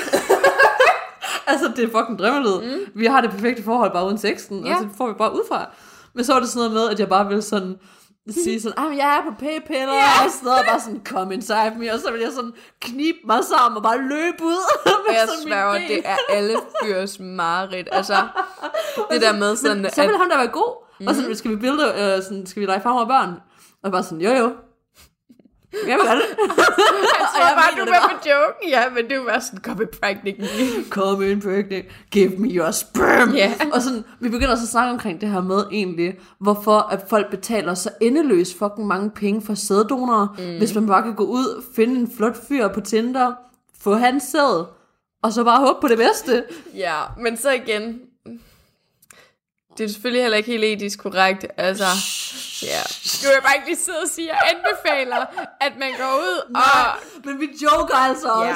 altså, det er fucking drømmelyd. Mm. Vi har det perfekte forhold bare uden sexen, Ja. og så får vi bare udfra. Men så var det sådan noget med, at jeg bare ville sådan sige sådan, ah, jeg er på p-piller, Ja. og sådan noget, og bare sådan, come inside me, og så vil jeg sådan knibe mig sammen og bare løbe ud. Med jeg sværger, det er alle fyrs mareridt. Altså, det der med sådan, Men så vil at, ham der være god, mm. og sådan, skal vi bilde, øh, sådan, skal vi lege farmor og børn? Og bare sådan, jo jo. Jeg vil det. jeg tror jeg bare, du var på joken. Ja, men det var sådan, kom i prægning. Come in pregnant, give me your sperm. Ja. Og sådan, vi begynder så at snakke omkring det her med egentlig, hvorfor at folk betaler så endeløst fucking mange penge for sæddonorer, mm. hvis man bare kan gå ud, finde en flot fyr på Tinder, få hans sæd, og så bare håbe på det bedste. Ja, men så igen, det er selvfølgelig heller ikke helt etisk korrekt. Altså, ja. Du vil bare ikke lige sidde og sige, at jeg anbefaler, at man går ud og... Men vi joker altså også. Ja,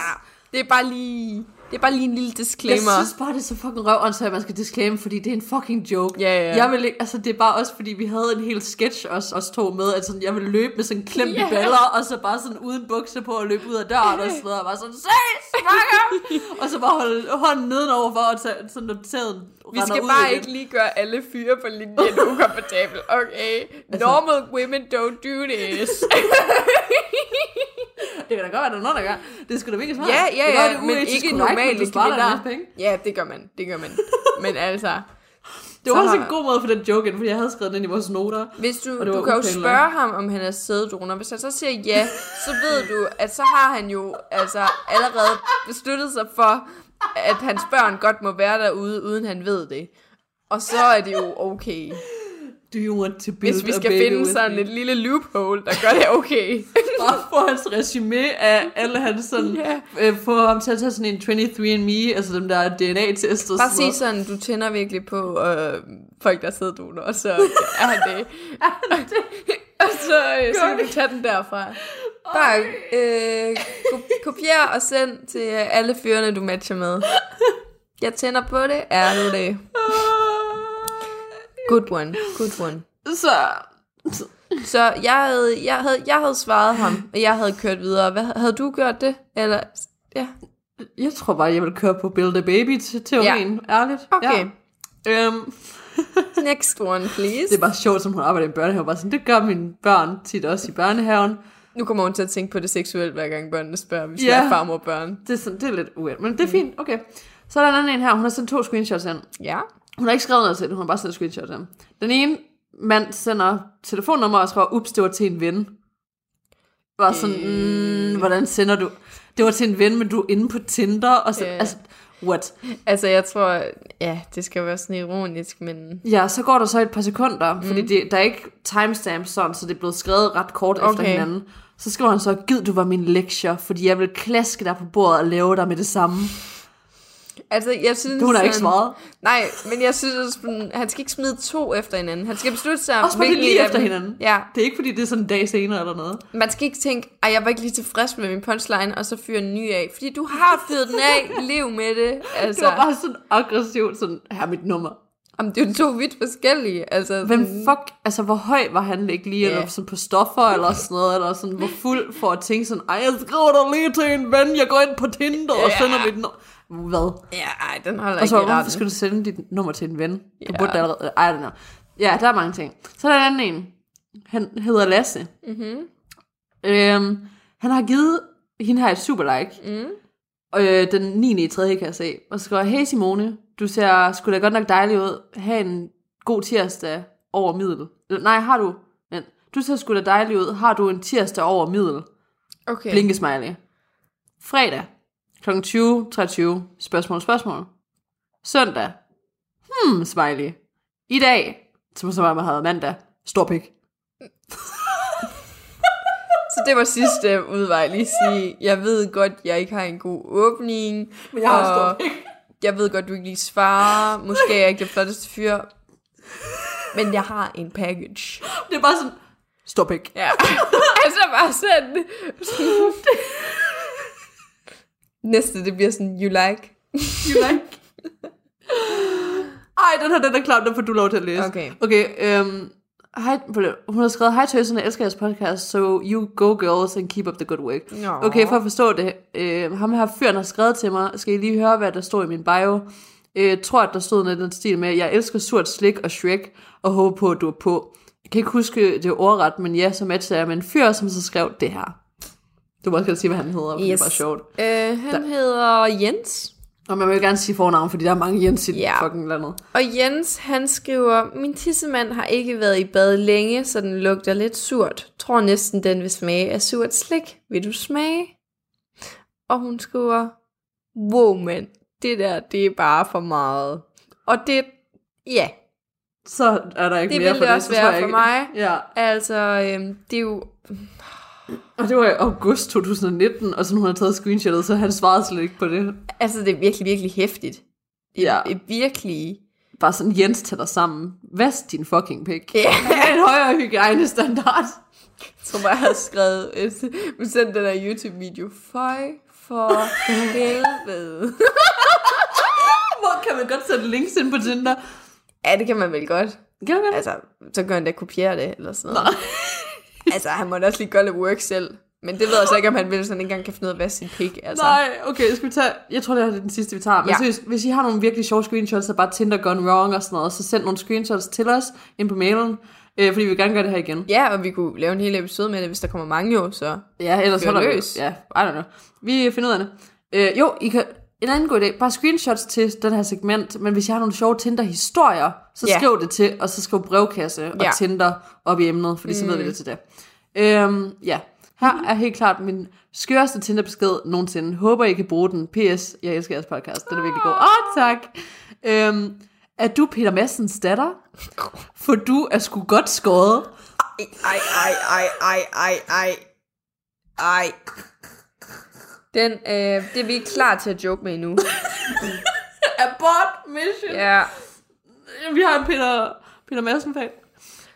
det er bare lige... Det er bare lige en lille Jeg disclaimer. synes bare, det er så fucking røv, at man skal disclaim, fordi det er en fucking joke. Ja, ja. Jeg vil ikke, altså det er bare også, fordi vi havde en hel sketch, os, os to med, at sådan, jeg ville løbe med sådan klemt Ja. i baller, og så bare sådan uden bukser på og løbe ud af døren og sådan noget, og bare sådan, ses, smakker! og så bare holde hånden nedenover for at tage, sådan, at sæden Vi skal ud bare igen. ikke lige gøre alle fyre på linjen ukomfortabel. Okay, normal women don't do this. Det kan da godt være, der er nogen, der gør. Det sgu da mega smart. ja, det ja, ja, det er men uetisk ikke men normale du sparer penge. Ja, det gør man, det gør man. Men altså, Det var Så også en god måde for den joke, ind, fordi jeg havde skrevet den ind i vores noter. hvis du, det du kan jo spørge ham, om han er sæddonor. Hvis han så siger ja, så ved du, at så har han jo altså allerede besluttet sig for, at hans børn godt må være derude, uden han ved det. Og så er det jo okay. Do you want to build Hvis vi skal finde sådan me? et lille loophole, der gør det okay. Bare få hans resume af alle hans sådan, Ja. øh, få ham til at tage sådan en 23andMe, altså dem der DNA-test og Bare sådan sig sådan, du tænder virkelig på øh, folk, der sidder donor, og så er han det. og så, øh, så kan du tage den derfra. Bare øh, ko- kopier og send til alle fyrene, du matcher med. Jeg tænder på det, er du det? Good one, good one. Så, Så jeg havde, jeg havde, jeg havde svaret ham, og jeg havde kørt videre. Hvad, havde du gjort det? Eller, ja. jeg tror bare, jeg vil køre på Build a Baby til teorien, ja. ærligt. Okay. Ja. Øhm, Next one, please. det er bare sjovt, som hun arbejder i en børnehave. Bare sådan, det gør mine børn tit også i børnehaven. Nu kommer hun til at tænke på det seksuelt, hver gang børnene spørger, hvis Ja. yeah. er farmor og børn. Det er, sådan, det er lidt uendt, men det er fint. Okay. Så er der en anden en her. Hun har sendt to screenshots ind. Ja. Hun har ikke skrevet noget til det, hun har bare sendt screenshots ind. Den ene mand sender telefonnummer og skriver, ups, det var til en ven. Var sådan, mm, hvordan sender du? Det var til en ven, men du er inde på Tinder, og så, Ja. altså, what? Altså, jeg tror, ja, det skal være sådan ironisk, men... Ja, så går der så et par sekunder, mm. fordi det, der er ikke timestamp sådan, så det er blevet skrevet ret kort okay. efter hinanden. Så skriver han så, gid du var min lektier, fordi jeg vil klaske dig på bordet og lave dig med det samme. Altså, jeg synes... Hun har ikke svaret. Nej, men jeg synes, han skal ikke smide to efter hinanden. Han skal beslutte sig Også hvilken lige efter hinanden. Ja, Det er ikke, fordi det er sådan en dag senere eller noget. man skal ikke tænke, ej, jeg var ikke lige tilfreds med min punchline, og så fyre en ny af. Fordi du har fyret den af, lev med det. Altså, Det var bare sådan aggressivt, sådan, her er mit nummer. Jamen, det er jo to vidt forskellige. Altså, Hvem fuck, altså hvor høj var han ikke lige, Ja. eller sådan på stoffer eller sådan noget, eller sådan hvor fuld for at tænke sådan, ej jeg skriver dig lige til en ven, jeg går ind på Tinder og Ja. sender mit nummer. Hvad? Ja, ej, den holder Og så ikke i hvorfor retten. skal du sende dit nummer til en ven? Du Ja. burde da allerede, ej, den Ja, der er mange ting. Så er der en anden en. Han hedder Lasse. Mhm. Øhm, han har givet hende her et super like. Mm. øh, den 9. i 3. kan jeg se. Og så skriver hey Simone, du ser sgu da godt nok dejlig ud. Ha' en god tirsdag over middel. Eller, nej, har du? Men, du ser sgu da dejlig ud. Har du en tirsdag over middel? Okay. Blinkesmiley. Fredag kl. 20.23. Spørgsmål, spørgsmål. Søndag. Hmm, smiley. I dag, som så var man havde mandag. Stor pik. Så det var sidste udvej, lige sige, jeg ved godt, jeg ikke har en god åbning. Men jeg har og pik. Jeg ved godt, du ikke lige svarer. Måske er jeg ikke det flotteste fyr. Men jeg har en package. Det er bare sådan, stor pik. Ja. altså bare sådan. Næste, det bliver sådan, you like. You like? Ej, den her, den er klar, den får du lov til at læse. Okay. Okay, øhm, hej, hun har skrevet, hej tøserne, elsker jeres podcast, so you go girls and keep up the good work. Nå. Okay, for at forstå det, øh, ham her fyren har skrevet til mig, skal I lige høre, hvad der står i min bio. Øh, tror, at der stod noget i den stil med, jeg elsker surt slik og Shrek, og håber på, at du er på. Jeg kan ikke huske det ordret, men ja, så matcher jeg med en fyr, som så skrev det her. Du må også godt sige, hvad han hedder, for yes. det er bare sjovt. Øh, han der. hedder Jens. Og man vil jo gerne sige fornavn, fordi der er mange Jens i Ja. fucking landet. Og Jens, han skriver, min tissemand har ikke været i bad længe, så den lugter lidt surt. Tror næsten, den vil smage af surt slik. Vil du smage? Og hun skriver, wow mand, det der, det er bare for meget. Og det, ja, Så er der ikke det mere ville for det også så tror være for mig. Ja, Altså, øhm, det er jo, og det var i august 2019, og sådan hun har taget screenshotet, så han svarede slet ikke på det. altså det er virkelig, virkelig hæftigt. Det Ja. er virkelig, Bare sådan, Jens tager dig sammen. Vask din fucking pik. Ja. Ha' en højere hygiejnestandard. jeg tror jeg har skrevet, et, sendt den der YouTube-video, føj for helvede. Hvor kan man godt sætte links ind på Tinder? Ja, det kan man vel godt. Kan man? Altså, så kan han da kopiere det, eller sådan noget. Altså, han må da også lige gøre lidt work selv. Men det ved jeg så ikke, om han vil, så han ikke engang kan finde ud af, hvad sin pik altså. Nej, okay, skal vi tage... Jeg tror, det er den sidste, vi tager. Men Ja. seriøst, hvis I har nogle virkelig sjove screenshots, der bare Tinder gone wrong og sådan noget, så send nogle screenshots til os ind på mailen, øh, fordi vi vil gerne gøre det her igen. Ja, og vi kunne lave en hel episode med det, hvis der kommer mange jo, så... Ja, ellers holder vi. løs. Ja, I don't know. Vi finder ud af det. Øh, jo, I kan, en anden god idé, bare screenshots til den her segment, men hvis I har nogle sjove Tinder-historier, så Ja. skriv det til, og så skriv brevkasse og Ja. Tinder op i emnet, fordi så ved vi det til det. Øhm, ja, her er helt klart min skørste Tinder-besked nogensinde. Håber, I kan bruge den. P.S. Jeg elsker jeres podcast. Den er virkelig god. Åh, oh, tak. Øhm, er du Peter Madsens datter? For du er sgu godt skåret. Ej, ej, ej, ej, ej, ej. Ej. Den, øh, det er vi klar til at joke med nu. Abort mission. Ja. Vi har en Peter, Peter Madsen fan.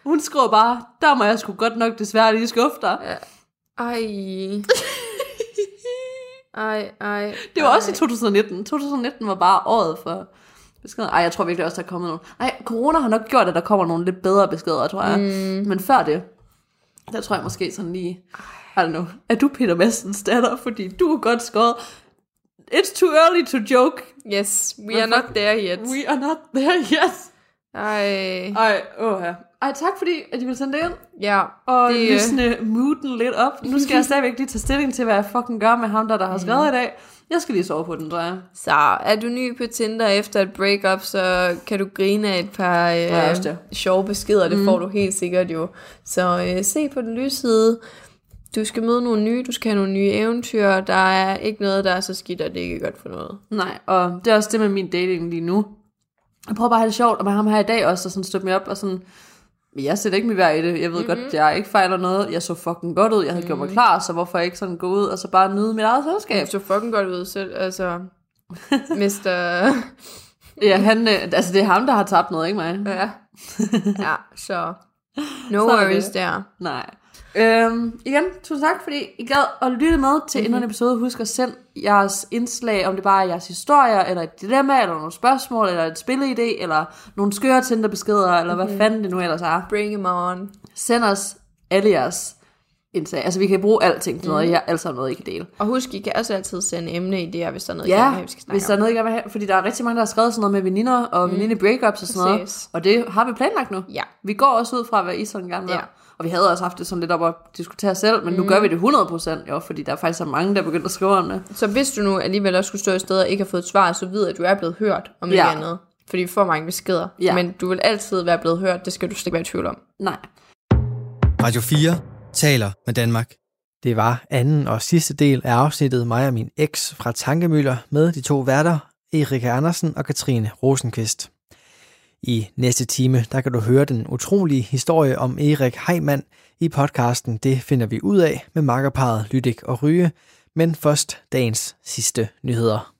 Hun skriver bare, der må jeg sgu godt nok desværre lige skuffe dig. Ja. Ej. Ej, ej. Det var ej. også i 2019. 2019 var bare året for beskeder. Ej, jeg tror virkelig også, der er kommet nogle. Ej, corona har nok gjort, at der kommer nogle lidt bedre beskeder, tror jeg. Mm. Men før det, der tror jeg måske sådan lige, don't know, er du Peter Madsens datter, fordi du er godt skåret. It's too early to joke. Yes, we are not there yet. We are not there yet. Ej. Ej, åh ja. Ej, tak fordi, at I vil sende det ind. Ja, Og det, øh, løsne mooden lidt op. Nu skal jeg stadigvæk lige tage stilling til, hvad jeg fucking gør med ham, der, der har skrevet i dag. Jeg skal lige sove på den, tror jeg. Så er du ny på Tinder efter et breakup, så kan du grine af et par Ja, øh, det. sjove beskeder. Det får du helt sikkert jo. Så øh, se på den lyse side. Du skal møde nogle nye, du skal have nogle nye eventyr. Der er ikke noget, der er så skidt, at det ikke er godt for noget. Nej, og det er også det med min dating lige nu. Jeg prøver bare at have det sjovt, og med ham her i dag også, og sådan støtte mig op, og sådan, men jeg sætter ikke mit værd i det. Jeg ved mm-hmm. godt, at jeg ikke fejler noget. Jeg så fucking godt ud. Jeg havde mm. gjort mig klar, så hvorfor ikke sådan gå ud og så bare nyde mit eget selskab? Det så fucking godt ud selv. Altså, Mr. Ja, han, øh, altså det er ham, der har tabt noget, ikke mig? ja. ja, så no er worries det. der. Nej. Øhm, igen, tusind tak, fordi I gad at lytte med til Mhm. mm-hmm. endnu en episode. Husk at sende jeres indslag, om det bare er jeres historier, eller et dilemma, eller nogle spørgsmål, eller et spilleidé, eller nogle skøre Tinder-beskeder, eller Mhm. hvad fanden det nu ellers er. Bring him on. Send os alle jeres en sag. Altså, vi kan bruge alting til noget, mm. jeg altså noget, I kan dele. Og husk, I kan også altid sende emne i det, hvis der er noget, I gerne Ja, vil have, vi skal snakke hvis der er noget, I gerne vil have. Fordi der er rigtig mange, der har skrevet sådan noget med veninder og mm. veninde breakups og sådan noget. Præcis. Og det har vi planlagt nu. Ja. Vi går også ud fra, hvad I sådan gerne vil. Ja. Og vi havde også haft det sådan lidt op at diskutere selv, men mm. nu gør vi det 100% jo, fordi der er faktisk så mange, der er begyndt at skrive om det. Så hvis du nu alligevel også skulle stå i stedet og ikke har fået et svar, så ved at du er blevet hørt, om ikke Ja. andet. Fordi vi får mange beskeder. Ja. Men du vil altid være blevet hørt, det skal du slet ikke være i tvivl om. Nej. Radio 4 taler med Danmark. Det var anden og sidste del af afsnittet mig og min eks fra Tankemøller med de to værter, Erika Andersen og Katrine Rosenqvist. I næste time, der kan du høre den utrolige historie om Erik Heimann i podcasten Det finder vi ud af med makkerparet Lydik og Ryge, men først dagens sidste nyheder.